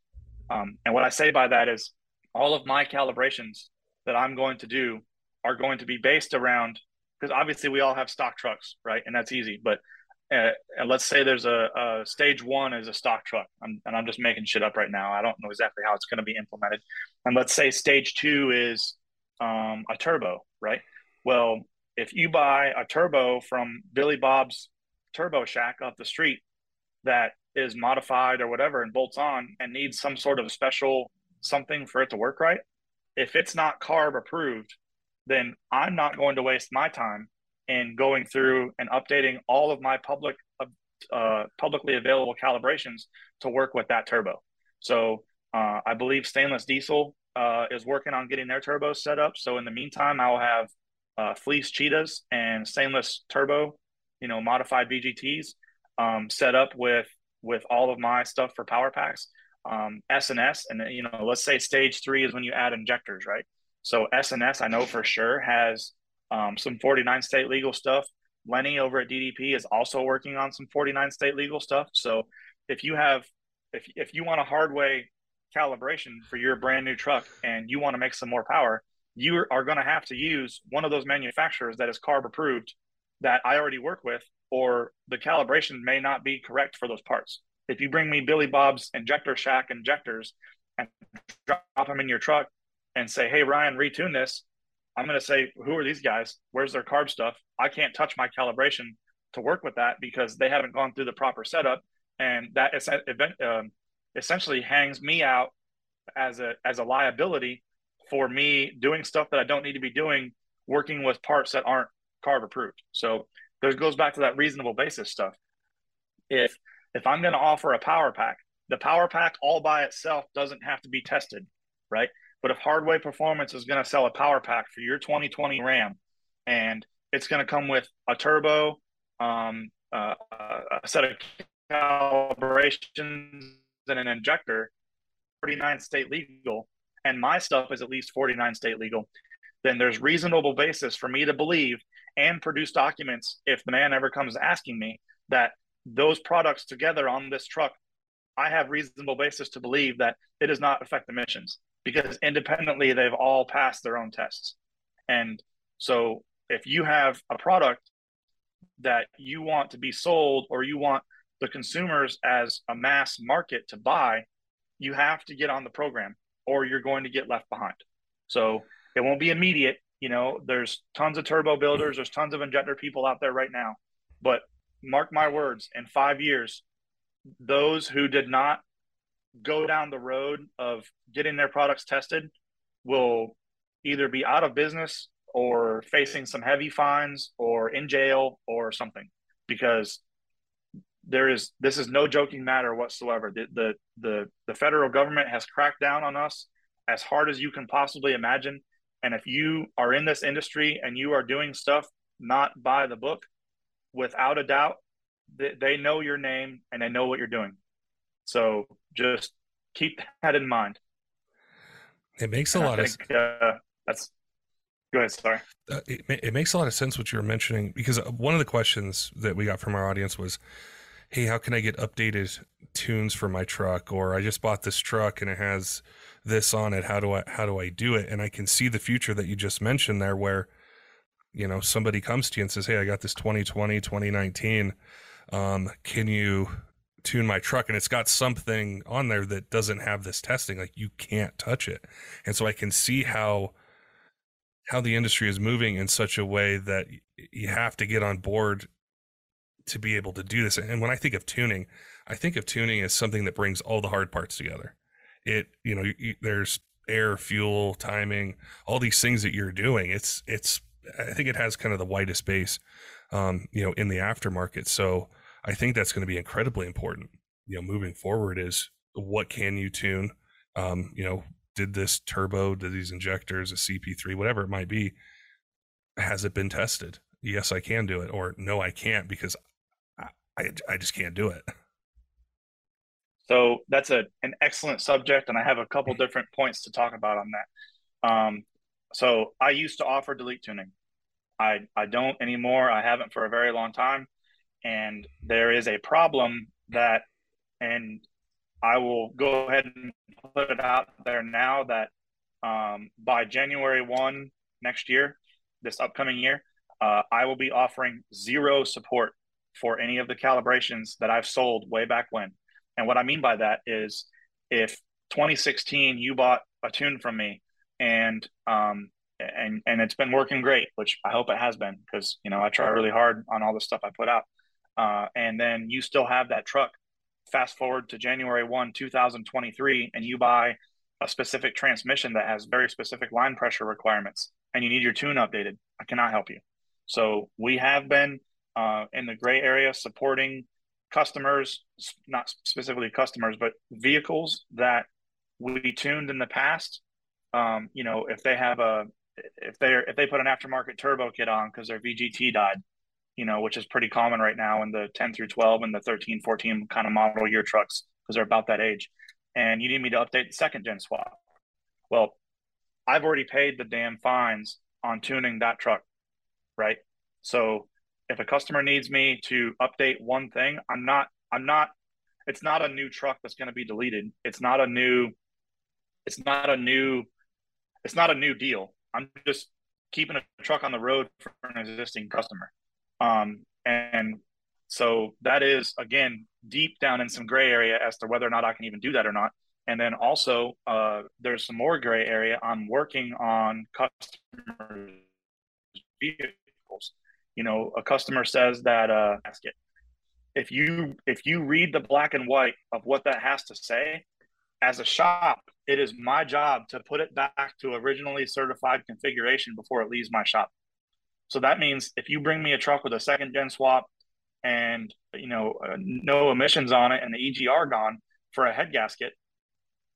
[SPEAKER 2] Um, and what I say by that is all of my calibrations that I'm going to do are going to be based around because obviously we all have stock trucks, right? And that's easy. But uh, and let's say there's a, a, stage one is a stock truck, I'm, and I'm just making shit up right now. I don't know exactly how it's going to be implemented. And let's say stage two is um, a turbo, right? Well, if you buy a turbo from Billy Bob's Turbo Shack off the street that is modified or whatever and bolts on and needs some sort of special something for it to work right, if it's not carb approved, then I'm not going to waste my time in going through and updating all of my public uh, publicly available calibrations to work with that turbo. So uh, I believe Stainless Diesel uh, is working on getting their turbos set up. So in the meantime, I'll have uh, Fleece Cheetahs and Stainless Turbo, you know, modified VGTs um, set up with with all of my stuff for power packs. Um, SNS and you know, let's say stage three is when you add injectors, right? So SNS, I know for sure has um, some 49 state legal stuff. Lenny over at DDP is also working on some 49 state legal stuff. So if you have, if, if you want a Hardway calibration for your brand new truck and you want to make some more power, you are going to have to use one of those manufacturers that is carb approved that I already work with, or the calibration may not be correct for those parts. If you bring me Billy Bob's injector shack injectors and drop them in your truck and say, "Hey Ryan, retune this," I'm going to say, who are these guys? Where's their carb stuff? I can't touch my calibration to work with that because they haven't gone through the proper setup, and that event um, essentially hangs me out as a as a liability for me doing stuff that I don't need to be doing, working with parts that aren't carb approved. So there goes back to that reasonable basis stuff. If if I'm going to offer a power pack, the power pack all by itself doesn't have to be tested, right? But if Hardway Performance is going to sell a power pack for your 2020 Ram, and it's going to come with a turbo, um, uh, a set of calibrations, and an injector, 49 state legal, and my stuff is at least 49 state legal, then there's reasonable basis for me to believe and produce documents if the man ever comes asking me that those products together on this truck, I have reasonable basis to believe that it does not affect emissions because independently they've all passed their own tests. And So if you have a product that you want to be sold or you want the consumers as a mass market to buy, you have to get on the program or you're going to get left behind. So it won't be immediate. You know, there's tons of turbo builders, there's tons of injector people out there right now. But mark my words, in five years, those who did not go down the road of getting their products tested will either be out of business or facing some heavy fines or in jail or something because there is this is no joking matter whatsoever the, the the the federal government has cracked down on us as hard as you can possibly imagine and if you are in this industry and you are doing stuff not by the book without a doubt they, they know your name and they know what you're doing so just keep that in mind
[SPEAKER 1] it makes a lot think, of
[SPEAKER 2] uh, that's Go ahead. Sorry.
[SPEAKER 1] Uh, it, it makes a lot of sense what you're mentioning because one of the questions that we got from our audience was, "Hey, how can I get updated tunes for my truck?" Or I just bought this truck and it has this on it. How do I how do I do it? And I can see the future that you just mentioned there, where you know somebody comes to you and says, "Hey, I got this 2020 2019. Um, can you tune my truck and it's got something on there that doesn't have this testing like you can't touch it and so i can see how how the industry is moving in such a way that you have to get on board to be able to do this. And when I think of tuning, I think of tuning as something that brings all the hard parts together. It, you know, you, there's air, fuel, timing, all these things that you're doing. It's, it's, I think it has kind of the widest base, um, you know, in the aftermarket. So I think that's going to be incredibly important, you know, moving forward is what can you tune? Um, you know, did this turbo, did these injectors, a CP3, whatever it might be, has it been tested? Yes, I can do it, or no, I can't because I, I, just can't do it.
[SPEAKER 2] So that's a an excellent subject, and I have a couple different points to talk about on that. Um, so I used to offer delete tuning. I I don't anymore. I haven't for a very long time, and there is a problem that, and I will go ahead and put it out there now that um, by January 1 next year, this upcoming year, uh, I will be offering zero support for any of the calibrations that I've sold way back when. And what I mean by that is if 2016 you bought a tune from me and um, and and it's been working great, which I hope it has been because you know I try really hard on all the stuff I put out. Uh, and then you still have that truck fast forward to January 1, 2023, and you buy a specific transmission that has very specific line pressure requirements and you need your tune updated, I cannot help you. So we have been uh, in the gray area supporting customers, not specifically customers, but vehicles that we tuned in the past. Um, you know, if they have a if they're if they put an aftermarket turbo kit on because their VGT died, you know, which is pretty common right now in the 10 through 12 and the 13, 14 kind of model year trucks because they're about that age. And you need me to update the second gen swap. Well, I've already paid the damn fines on tuning that truck, right? So if a customer needs me to update one thing, I'm not, I'm not, it's not a new truck that's going to be deleted. It's not a new, it's not a new, it's not a new deal. I'm just keeping a truck on the road for an existing customer. Um, and so that is again deep down in some gray area as to whether or not I can even do that or not. And then also uh, there's some more gray area. I'm working on customers' vehicles. You know, a customer says that uh, if you if you read the black and white of what that has to say, as a shop, it is my job to put it back to originally certified configuration before it leaves my shop. So that means if you bring me a truck with a second gen swap and you know uh, no emissions on it and the EGR gone for a head gasket,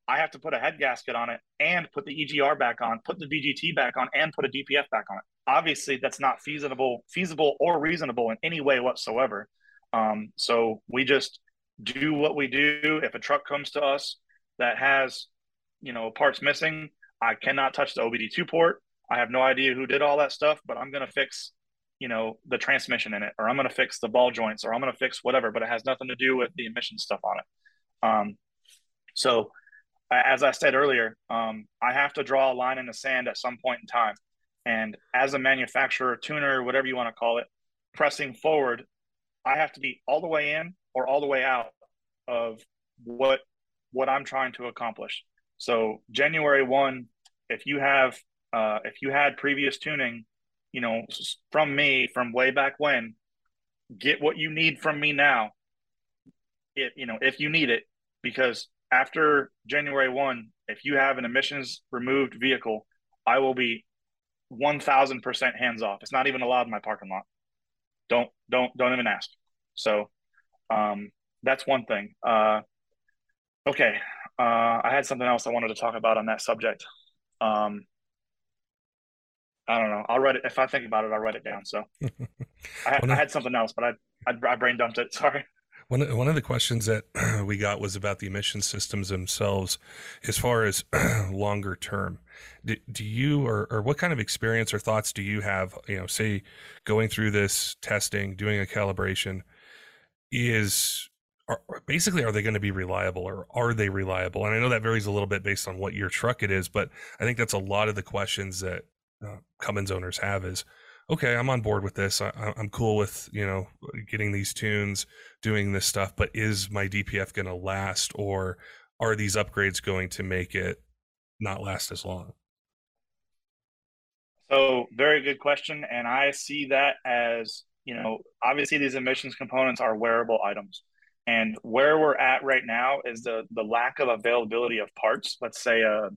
[SPEAKER 2] I have to put a head gasket on it and put the EGR back on, put the VGT back on, and put a DPF back on it. Obviously, that's not feasible, feasible or reasonable in any way whatsoever. Um, so we just do what we do. If a truck comes to us that has, you know, parts missing, I cannot touch the OBD2 port. I have no idea who did all that stuff, but I'm going to fix, you know, the transmission in it, or I'm going to fix the ball joints, or I'm going to fix whatever, but it has nothing to do with the emission stuff on it. Um, so, as I said earlier, um, I have to draw a line in the sand at some point in time. And as a manufacturer, tuner, whatever you want to call it, pressing forward, I have to be all the way in or all the way out of what what I'm trying to accomplish. So January one, if you have uh, if you had previous tuning, you know, from me from way back when, get what you need from me now. If you know if you need it, because after January one, if you have an emissions removed vehicle, I will be one thousand percent hands off. It's not even allowed in my parking lot. Don't don't don't even ask. So um, that's one thing. Uh, okay, uh, I had something else I wanted to talk about on that subject. Um, I don't know. I'll write it if I think about it. I'll write it down. So I, I, had something else, but I, I, I brain dumped it. Sorry.
[SPEAKER 1] One one of the questions that we got was about the emission systems themselves, as far as longer term. Do, do you or, or what kind of experience or thoughts do you have? You know, say going through this testing, doing a calibration, is are, basically are they going to be reliable or are they reliable? And I know that varies a little bit based on what your truck it is, but I think that's a lot of the questions that uh, Cummins owners have is okay, I'm on board with this. I, am cool with you know getting these tunes, doing this stuff. But is my DPF going to last, or are these upgrades going to make it not last as long?
[SPEAKER 2] So, very good question, and I see that as you know, obviously these emissions components are wearable items. And where we're at right now is the the lack of availability of parts. Let's say a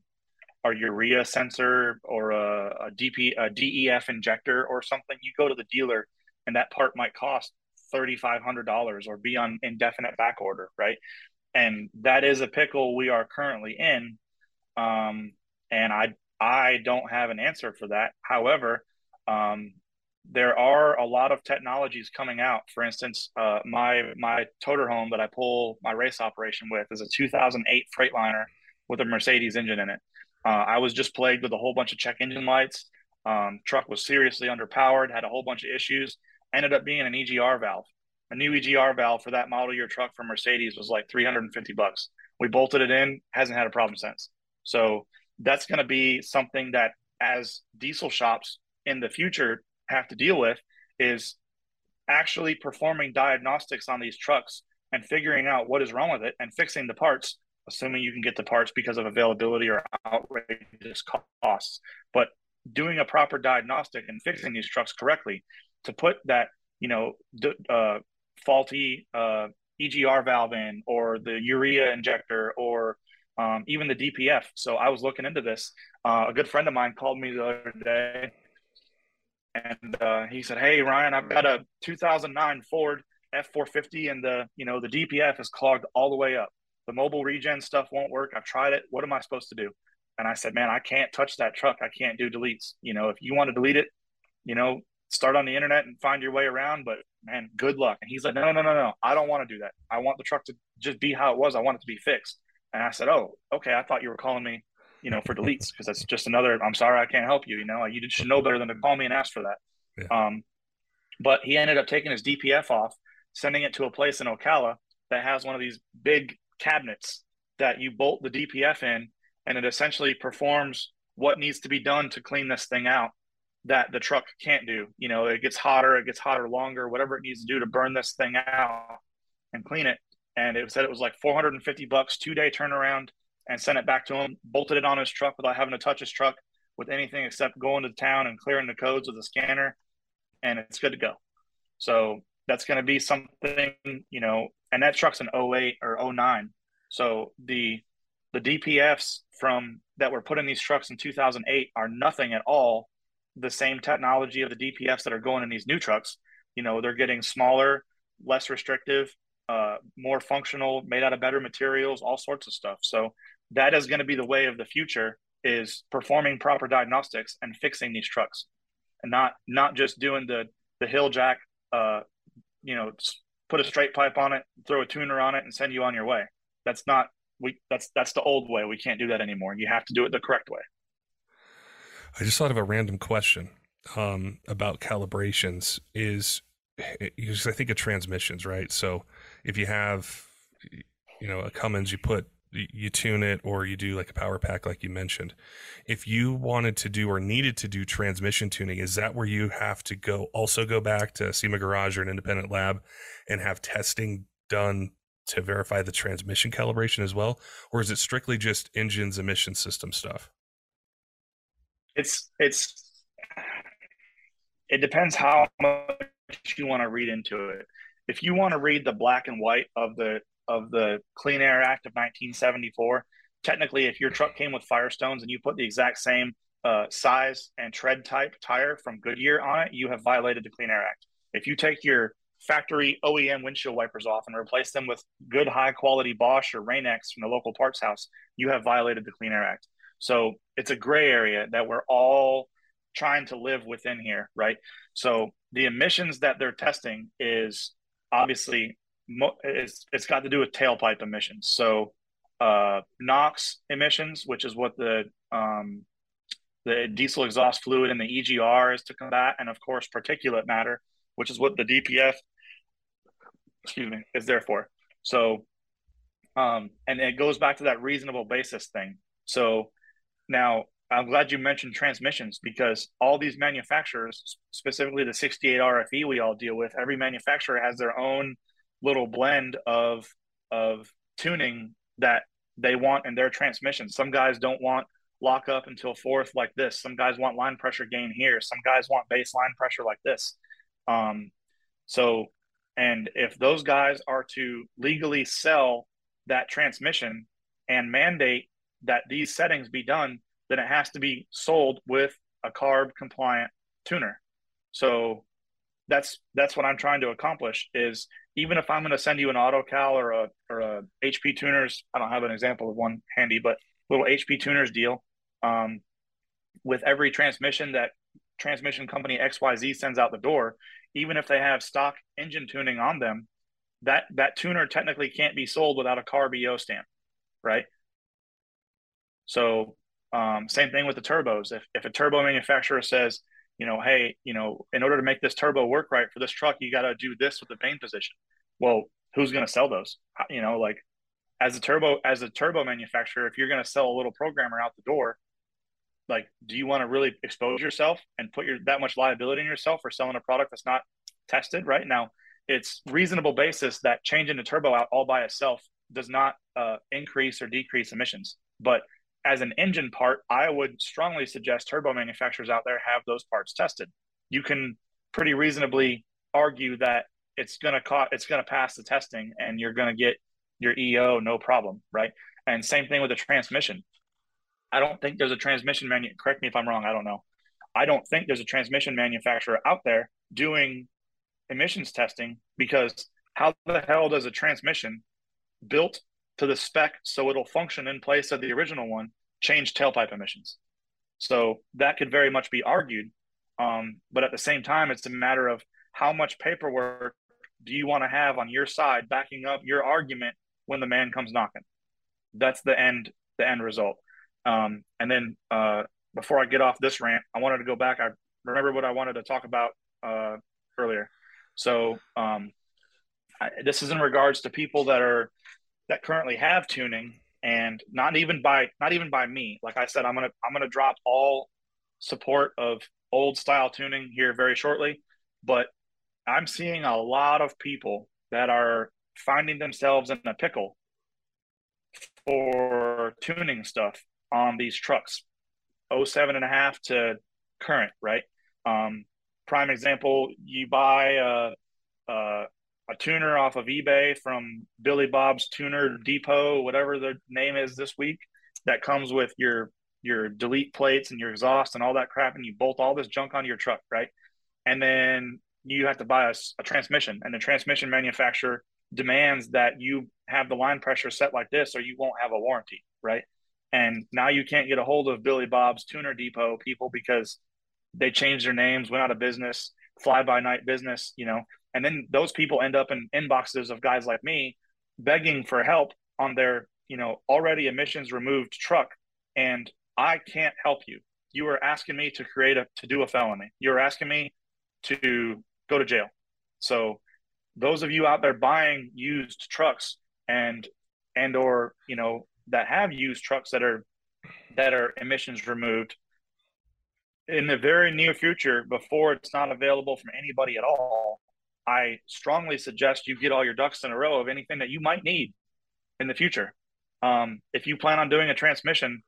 [SPEAKER 2] a urea sensor or a, a DP a DEF injector or something. You go to the dealer, and that part might cost thirty five hundred dollars or be on indefinite back order, right? And that is a pickle we are currently in. Um, and I I don't have an answer for that. However, um, there are a lot of technologies coming out. For instance, uh, my my toter home that I pull my race operation with is a 2008 Freightliner with a Mercedes engine in it. Uh, I was just plagued with a whole bunch of check engine lights. Um, truck was seriously underpowered, had a whole bunch of issues. Ended up being an EGR valve. A new EGR valve for that model year truck from Mercedes was like 350 bucks. We bolted it in, hasn't had a problem since. So that's going to be something that as diesel shops in the future have to deal with is actually performing diagnostics on these trucks and figuring out what is wrong with it and fixing the parts assuming you can get the parts because of availability or outrageous costs. But doing a proper diagnostic and fixing these trucks correctly to put that you know uh, faulty uh, egr valve in or the urea injector or um, even the dpf so i was looking into this. Uh, a good friend of mine called me the other day and uh, he said, "Hey Ryan, I've got a 2009 Ford F450, and the you know the DPF is clogged all the way up. The mobile regen stuff won't work. I've tried it. What am I supposed to do?" And I said, "Man, I can't touch that truck. I can't do deletes. You know, if you want to delete it, you know, start on the internet and find your way around. But man, good luck." And he's like, "No, no, no, no, no. I don't want to do that. I want the truck to just be how it was. I want it to be fixed." And I said, "Oh, okay. I thought you were calling me." you know, for deletes because that's just another. I'm sorry, I can't help you. You know, you should know better than to call me and ask for that. Yeah. Um, but he ended up taking his DPF off, sending it to a place in Ocala that has one of these big cabinets that you bolt the DPF in, and it essentially performs what needs to be done to clean this thing out that the truck can't do. You know, it gets hotter, it gets hotter longer, whatever it needs to do to burn this thing out and clean it. And it said it was like 450 bucks, two day turnaround and sent it back to him, bolted it on his truck without having to touch his truck with anything except going to town and clearing the codes with a scanner, and it's good to go. So that's going to be something, you know, and that truck's an 08 or 09. So the the DPFs from that were put in these trucks in 2008 are nothing at all the same technology of the DPFs that are going in these new trucks. You know, they're getting smaller, less restrictive, uh, more functional, made out of better materials, all sorts of stuff. So that is going to be the way of the future is performing proper diagnostics and fixing these trucks and not not just doing the the hill jack uh you know put a straight pipe on it throw a tuner on it and send you on your way. That's not we that's that's the old way. We can't do that anymore. You have to do it the correct way.
[SPEAKER 1] I just thought of a random question um about calibrations is because i think of transmissions right? So if you have you know a cummins you put you tune it or you do like a power pack like you mentioned. If you wanted to do or needed to do transmission tuning is that where you have to go also go back to SEMA garage or an independent lab and have testing done to verify the transmission calibration as well? Or is it strictly just engines emission system stuff?
[SPEAKER 2] It's it's it depends how much you want to read into it. If you want to read the black and white of the of the Clean Air Act of 1974, technically, if your truck came with Firestones and you put the exact same uh, size and tread type tire from Goodyear on it, you have violated the Clean Air Act. If you take your factory OEM windshield wipers off and replace them with good high quality Bosch or Rain-X from the local parts house, you have violated the Clean Air Act. So it's a gray area that we're all trying to live within here, right? So the emissions that they're testing is obviously it's, it's got to do with tailpipe emissions. So uh, NOx emissions, which is what the um, the diesel exhaust fluid and the EGR is to combat, and of course particulate matter, which is what the DPF, excuse me, is there for. So, um, and it goes back to that reasonable basis thing. So now I'm glad you mentioned transmissions because all these manufacturers, specifically the 68 RFE we all deal with, every manufacturer has their own little blend of of tuning that they want in their transmission. Some guys don't want lock up until fourth like this. Some guys want line pressure gain here. Some guys want baseline pressure like this. Um, so, and if those guys are to legally sell that transmission and mandate that these settings be done, then it has to be sold with a CARB compliant tuner. So that's that's what I'm trying to accomplish is even if I'm going to send you an AutoCal or a or a HP tuners, I don't have an example of one handy, but little HP tuners deal. Um, with every transmission that transmission company XYZ sends out the door, even if they have stock engine tuning on them, that that tuner technically can't be sold without a CARB EO stamp, right? So um, same thing with the turbos. If if a turbo manufacturer says you know, hey, you know, in order to make this turbo work right for this truck, you got to do this with the vane position. Well, who's going to sell those? You know, like as a turbo as a turbo manufacturer, if you're going to sell a little programmer out the door, like, do you want to really expose yourself and put your that much liability in yourself for selling a product that's not tested? Right now, it's reasonable basis that changing the turbo out all by itself does not uh, increase or decrease emissions, but as an engine part, I would strongly suggest turbo manufacturers out there have those parts tested. You can pretty reasonably argue that it's going to co- it's going to pass the testing and you're going to get your EO no problem, right? And same thing with the transmission. I don't think there's a transmission manu- correct me if I'm wrong, I don't know. I don't think there's a transmission manufacturer out there doing emissions testing because how the hell does a transmission built to the spec so it'll function in place of the original one change tailpipe emissions. So that could very much be argued. Um, but at the same time, it's a matter of how much paperwork do you want to have on your side backing up your argument when the man comes knocking. That's the end, the end result. Um, and then uh, before I get off this rant, I wanted to go back. I remember what I wanted to talk about uh, earlier. So um, I, this is in regards to people that are that currently have tuning and not even by not even by me. Like i said i'm gonna i'm gonna drop all support of old style tuning here very shortly but i'm seeing a lot of people that are finding themselves in a pickle for tuning stuff on these trucks. 07 and a half to current right? Um, prime example you buy a, a a tuner off of eBay from Billy Bob's Tuner Depot, whatever the name is this week, that comes with your your delete plates and your exhaust and all that crap, and you bolt all this junk onto your truck, right? And then you have to buy a, a transmission, and the transmission manufacturer demands that you have the line pressure set like this, or you won't have a warranty, right? And now you can't get a hold of Billy Bob's Tuner Depot people because they changed their names, went out of business, fly by night business, you know, and then those people end up in inboxes of guys like me begging for help on their, you know, already emissions removed truck. And I can't help you. You are asking me to create a, to do a felony. You're asking me to go to jail. So those of you out there buying used trucks and, and, or, you know, that have used trucks that are that are emissions removed in the very near future before it's not available from anybody at all i strongly suggest you get all your ducks in a row of anything that you might need in the future. Um, if you plan on doing a transmission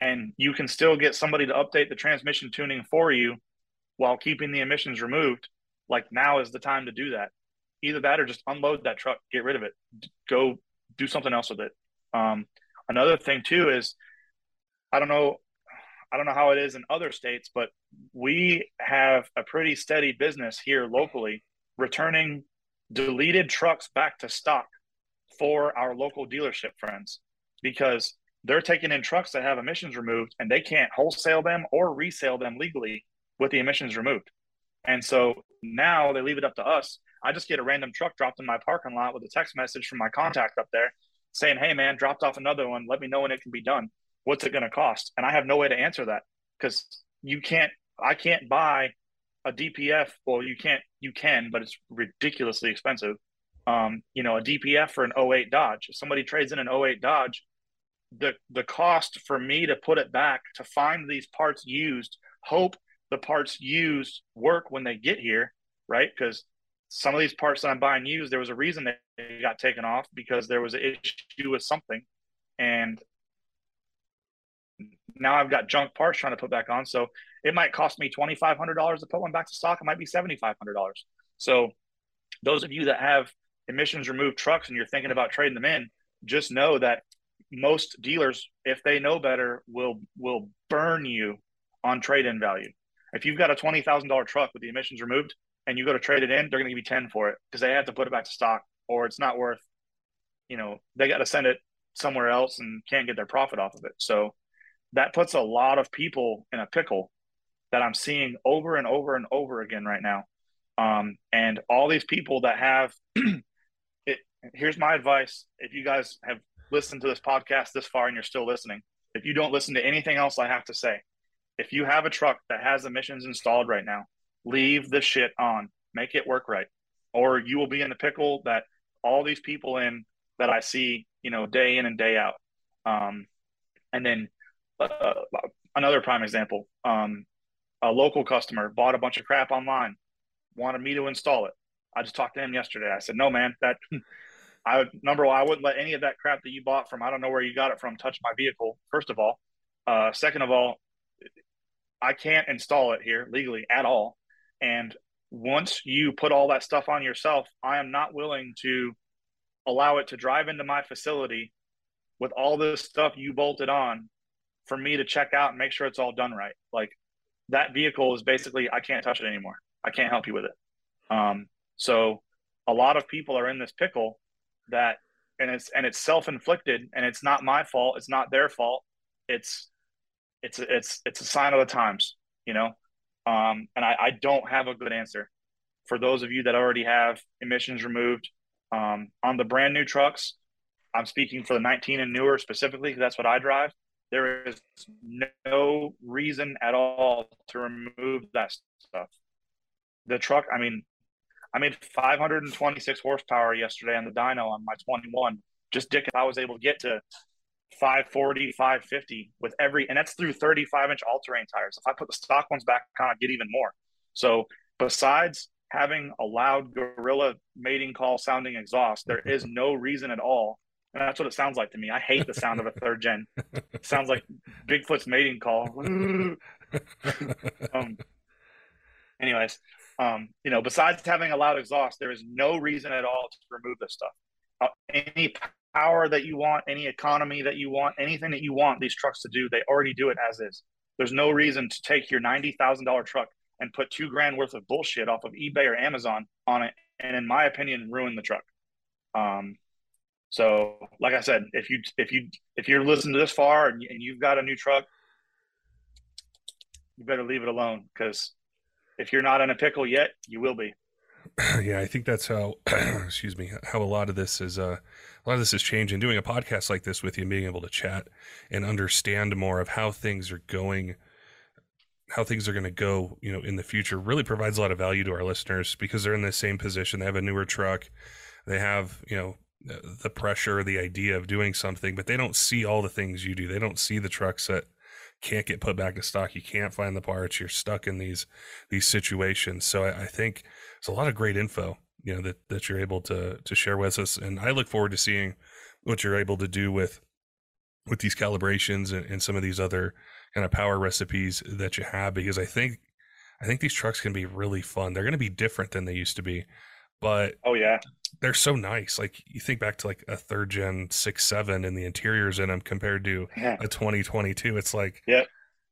[SPEAKER 2] and you can still get somebody to update the transmission tuning for you while keeping the emissions removed like now is the time to do that. Either that or just unload that truck get rid of it go do something else with it. Um, another thing too is i don't know i don't know how it is in other states but we have a pretty steady business here locally returning deleted trucks back to stock for our local dealership friends because they're taking in trucks that have emissions removed and they can't wholesale them or resale them legally with the emissions removed. And so now they leave it up to us. I just get a random truck dropped in my parking lot with a text message from my contact up there saying, Hey man, dropped off another one. Let me know when it can be done. What's it going to cost? And I have no way to answer that because you can't, I can't buy a DPF. Well, you can't, you can, but it's ridiculously expensive. Um, you know, a DPF for an 08 Dodge. If somebody trades in an 08 Dodge, the the cost for me to put it back to find these parts used, hope the parts used work when they get here, right? Because some of these parts that I'm buying used, there was a reason they got taken off because there was an issue with something, and now I've got junk parts trying to put back on. So it might cost me twenty five hundred dollars to put one back to stock. It might be seventy five hundred dollars. So those of you that have emissions removed trucks and you're thinking about trading them in, just know that most dealers, if they know better, will will burn you on trade in value. If you've got a twenty thousand dollar truck with the emissions removed and you go to trade it in, they're going to give you ten for it because they have to put it back to stock, or it's not worth. You know, they got to send it somewhere else and can't get their profit off of it. So that puts a lot of people in a pickle that I'm seeing over and over and over again right now. Um, and all these people that have it. Here's my advice: if you guys have listened to this podcast this far and you're still listening, if you don't listen to anything else I have to say, if you have a truck that has emissions installed right now, leave the shit on. Make it work right. Or you will be in the pickle that all these people in that I see, you know, day in and day out. Um, and then uh, another prime example, um, a local customer bought a bunch of crap online, wanted me to install it. I just talked to him yesterday. I said, no, man, that I would number one, I wouldn't let any of that crap that you bought from I don't know where you got it from touch my vehicle. First of all, uh, second of all, I can't install it here legally at all. And once you put all that stuff on yourself, I am not willing to allow it to drive into my facility with all this stuff you bolted on for me to check out and make sure it's all done right. Like that vehicle is basically I can't touch it anymore. I can't help you with it. Um, so a lot of people are in this pickle that and it's and it's self-inflicted and it's not my fault it's not their fault it's it's it's it's a sign of the times you know um, and I, I don't have a good answer for those of you that already have emissions removed um, on the brand new trucks i'm speaking for the 19 and newer specifically because that's what i drive there is no reason at all to remove that stuff the truck i mean I made 526 horsepower yesterday on the dyno on my 21. Just dick, if I was able to get to 540, 550 with every, and that's through 35 inch all terrain tires. If I put the stock ones back on, I get even more. So besides having a loud gorilla mating call sounding exhaust, there is no reason at all. And that's what it sounds like to me. I hate the sound of a third gen. It sounds like Bigfoot's mating call. um, anyways, um, you know, besides having a loud exhaust, there is no reason at all to remove this stuff. Uh, any power that you want, any economy that you want, anything that you want these trucks to do, they already do it as is. There's no reason to take your ninety thousand dollar truck and put two grand worth of bullshit off of eBay or Amazon on it, and in my opinion, ruin the truck. Um, so, like I said, if you if you if you're listening to this far and, and you've got a new truck, you better leave it alone because if you're not in a pickle yet, you will be.
[SPEAKER 1] Yeah, I think that's how. excuse me. How a lot of this is. Uh, a lot of this is changing. Doing a podcast like this with you, and being able to chat and understand more of how things are going, how things are going to go, you know, in the future, really provides a lot of value to our listeners because they're in the same position. They have a newer truck, they have, you know, the pressure, the idea of doing something, but they don't see all the things you do. They don't see the trucks that can't get put back in stock. You can't find the parts. You're stuck in these these situations. So I, I think it's a lot of great info, you know, that that you're able to to share with us. And I look forward to seeing what you're able to do with with these calibrations and, and some of these other kind of power recipes that you have because I think I think these trucks can be really fun. They're going to be different than they used to be, but
[SPEAKER 2] oh yeah,
[SPEAKER 1] they're so nice. Like you think back to like a third gen six seven and the interiors in them compared to yeah. a twenty twenty two. It's like
[SPEAKER 2] yeah,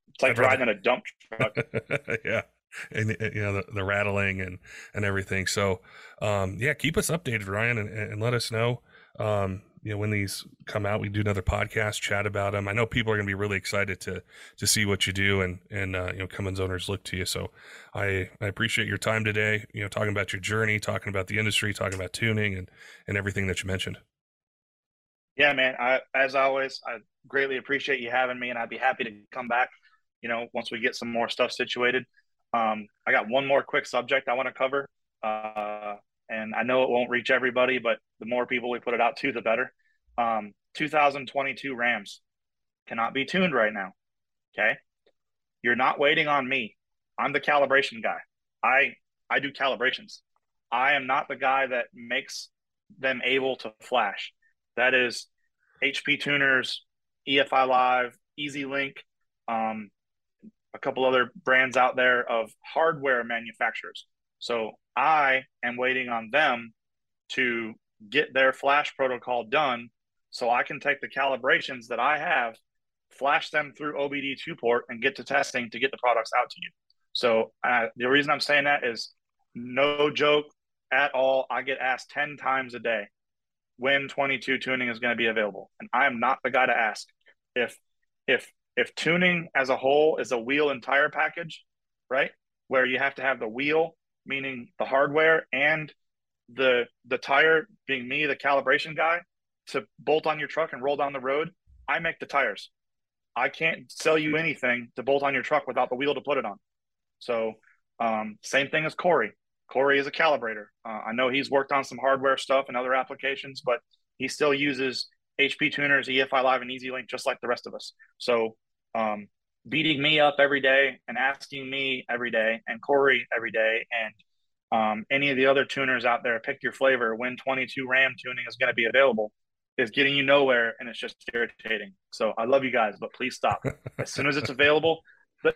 [SPEAKER 2] it's like I'd riding rather... a dump truck.
[SPEAKER 1] yeah, and you know the, the rattling and and everything. So um, yeah, keep us updated, Ryan, and, and let us know. Um, you know when these come out we do another podcast chat about them i know people are going to be really excited to to see what you do and and uh, you know cummins owners look to you. So i i appreciate your time today you know talking about your journey talking about the industry talking about tuning and and everything that you mentioned.
[SPEAKER 2] Yeah man. I as always i greatly appreciate you having me and i'd be happy to come back you know once we get some more stuff situated. Um i got one more quick subject i want to cover. Uh and I know it won't reach everybody, but the more people we put it out to, the better. Um, 2022 Rams cannot be tuned right now. Okay, you're not waiting on me. I'm the calibration guy. I I do calibrations. I am not the guy that makes them able to flash. That is HP tuners, EFI Live, EZ-Link, um, a couple other brands out there of hardware manufacturers. So I am waiting on them to get their flash protocol done so I can take the calibrations that I have, flash them through OBD2 port, and get to testing to get the products out to you. So uh, the reason I'm saying that is no joke at all. I get asked 10 times a day when 22 tuning is going to be available. And I am not the guy to ask. If if if tuning as a whole is a wheel and tire package, right? Where you have to have the wheel meaning the hardware and the the tire being me the calibration guy to bolt on your truck and roll down the road i make the tires. I can't sell you anything to bolt on your truck without the wheel to put it on. So um, same thing as corey. Corey is a calibrator. Uh, i know he's worked on some hardware stuff and other applications but he still uses hp tuners efi live and EZ-Link just like the rest of us. So um, beating me up every day and asking me every day and Corey every day and um, any of the other tuners out there, pick your flavor. When 22 RAM tuning is going to be available is getting you nowhere and it's just irritating. So I love you guys, but please stop. as soon as it's available, the,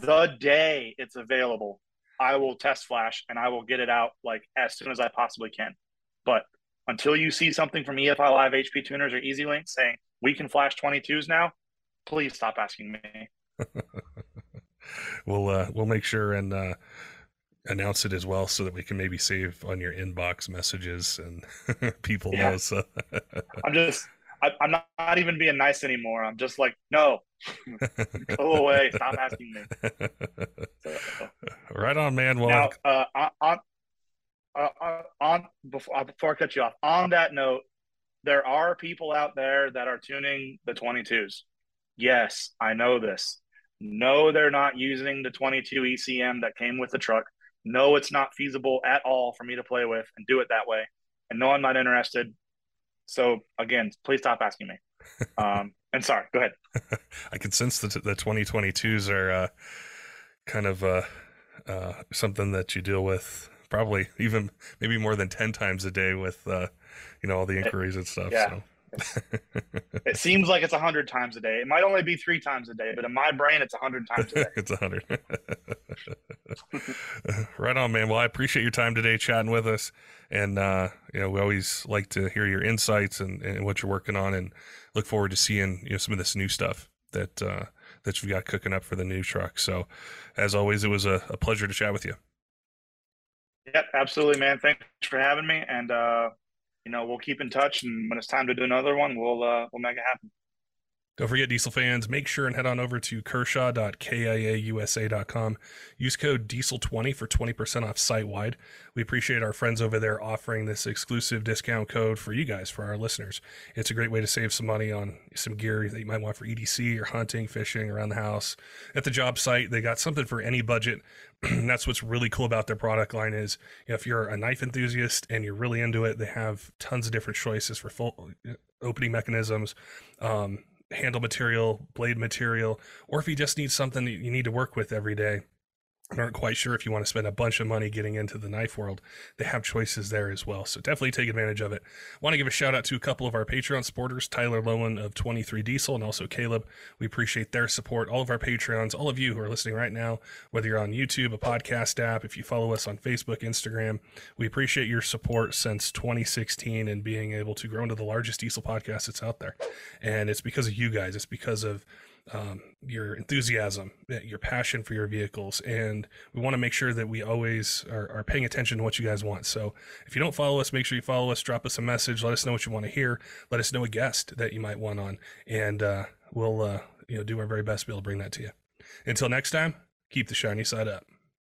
[SPEAKER 2] the day it's available, I will test flash and I will get it out like as soon as I possibly can. But until you see something from EFI Live HP tuners or EZ-Link saying we can flash 22s now, please stop asking me.
[SPEAKER 1] we'll uh, we'll make sure and uh, announce it as well, so that we can maybe save on your inbox messages and people yeah. know. So
[SPEAKER 2] I'm just I, am not, not even being nice anymore. I'm just like, no, go away. Stop asking me.
[SPEAKER 1] So, right on, man. Well,
[SPEAKER 2] now, uh, on uh, on before uh, before I cut you off, on that note, there are people out there that are tuning the 22s. Yes, I know this. No, they're not using the 22 ECM that came with the truck. No, it's not feasible at all for me to play with and do it that way. And no, I'm not interested. So again, please stop asking me. Um, and sorry, go ahead.
[SPEAKER 1] I can sense that the 2022s are uh, kind of uh, uh, something that you deal with probably even maybe more than 10 times a day with, uh, you know, all the inquiries and stuff.
[SPEAKER 2] Yeah.
[SPEAKER 1] So.
[SPEAKER 2] it seems like it's a hundred times a day. It might only be three times a day, but in my brain, it's a hundred times a day.
[SPEAKER 1] it's a hundred. right on, man. Well, I appreciate your time today, chatting with us, and uh, you know we always like to hear your insights and, and what you're working on, and look forward to seeing you know some of this new stuff that uh, that you've got cooking up for the new truck. So, as always, it was a, a pleasure to chat with you.
[SPEAKER 2] Yep, absolutely, man. Thanks for having me, and uh, you know, we'll keep in touch, and when it's time to do another one, we'll uh, we'll make it happen.
[SPEAKER 1] Don't forget, diesel fans, make sure and head on over to kershaw.kaiusa.com. Use code diesel20 for 20% off site wide. We appreciate our friends over there offering this exclusive discount code for you guys, for our listeners. It's a great way to save some money on some gear that you might want for EDC or hunting, fishing around the house. At the job site, they got something for any budget. that's what's really cool about their product line is if you're a knife enthusiast and you're really into it, they have tons of different choices for full opening mechanisms. Um, handle material, blade material, or if you just need something that you need to work with every day aren't quite sure if you want to spend a bunch of money getting into the knife world, they have choices there as well. So definitely take advantage of it. I want to give a shout out to a couple of our Patreon supporters, Tyler Lowen of 23 Diesel and also Caleb. We appreciate their support. All of our Patreons, all of you who are listening right now, whether you're on YouTube, a podcast app, if you follow us on Facebook, Instagram, we appreciate your support since 2016 and being able to grow into the largest diesel podcast that's out there. And it's because of you guys. It's because of um, your enthusiasm, eh, your passion for your vehicles. And we want to make sure that we always are, are, paying attention to what you guys want. So if you don't follow us, make sure you follow us, drop us a message, let us know what you want to hear, let us know a guest that you might want on, and uh, we'll uh, you know do our very best to be able to bring that to you. Until next time, keep the shiny side up.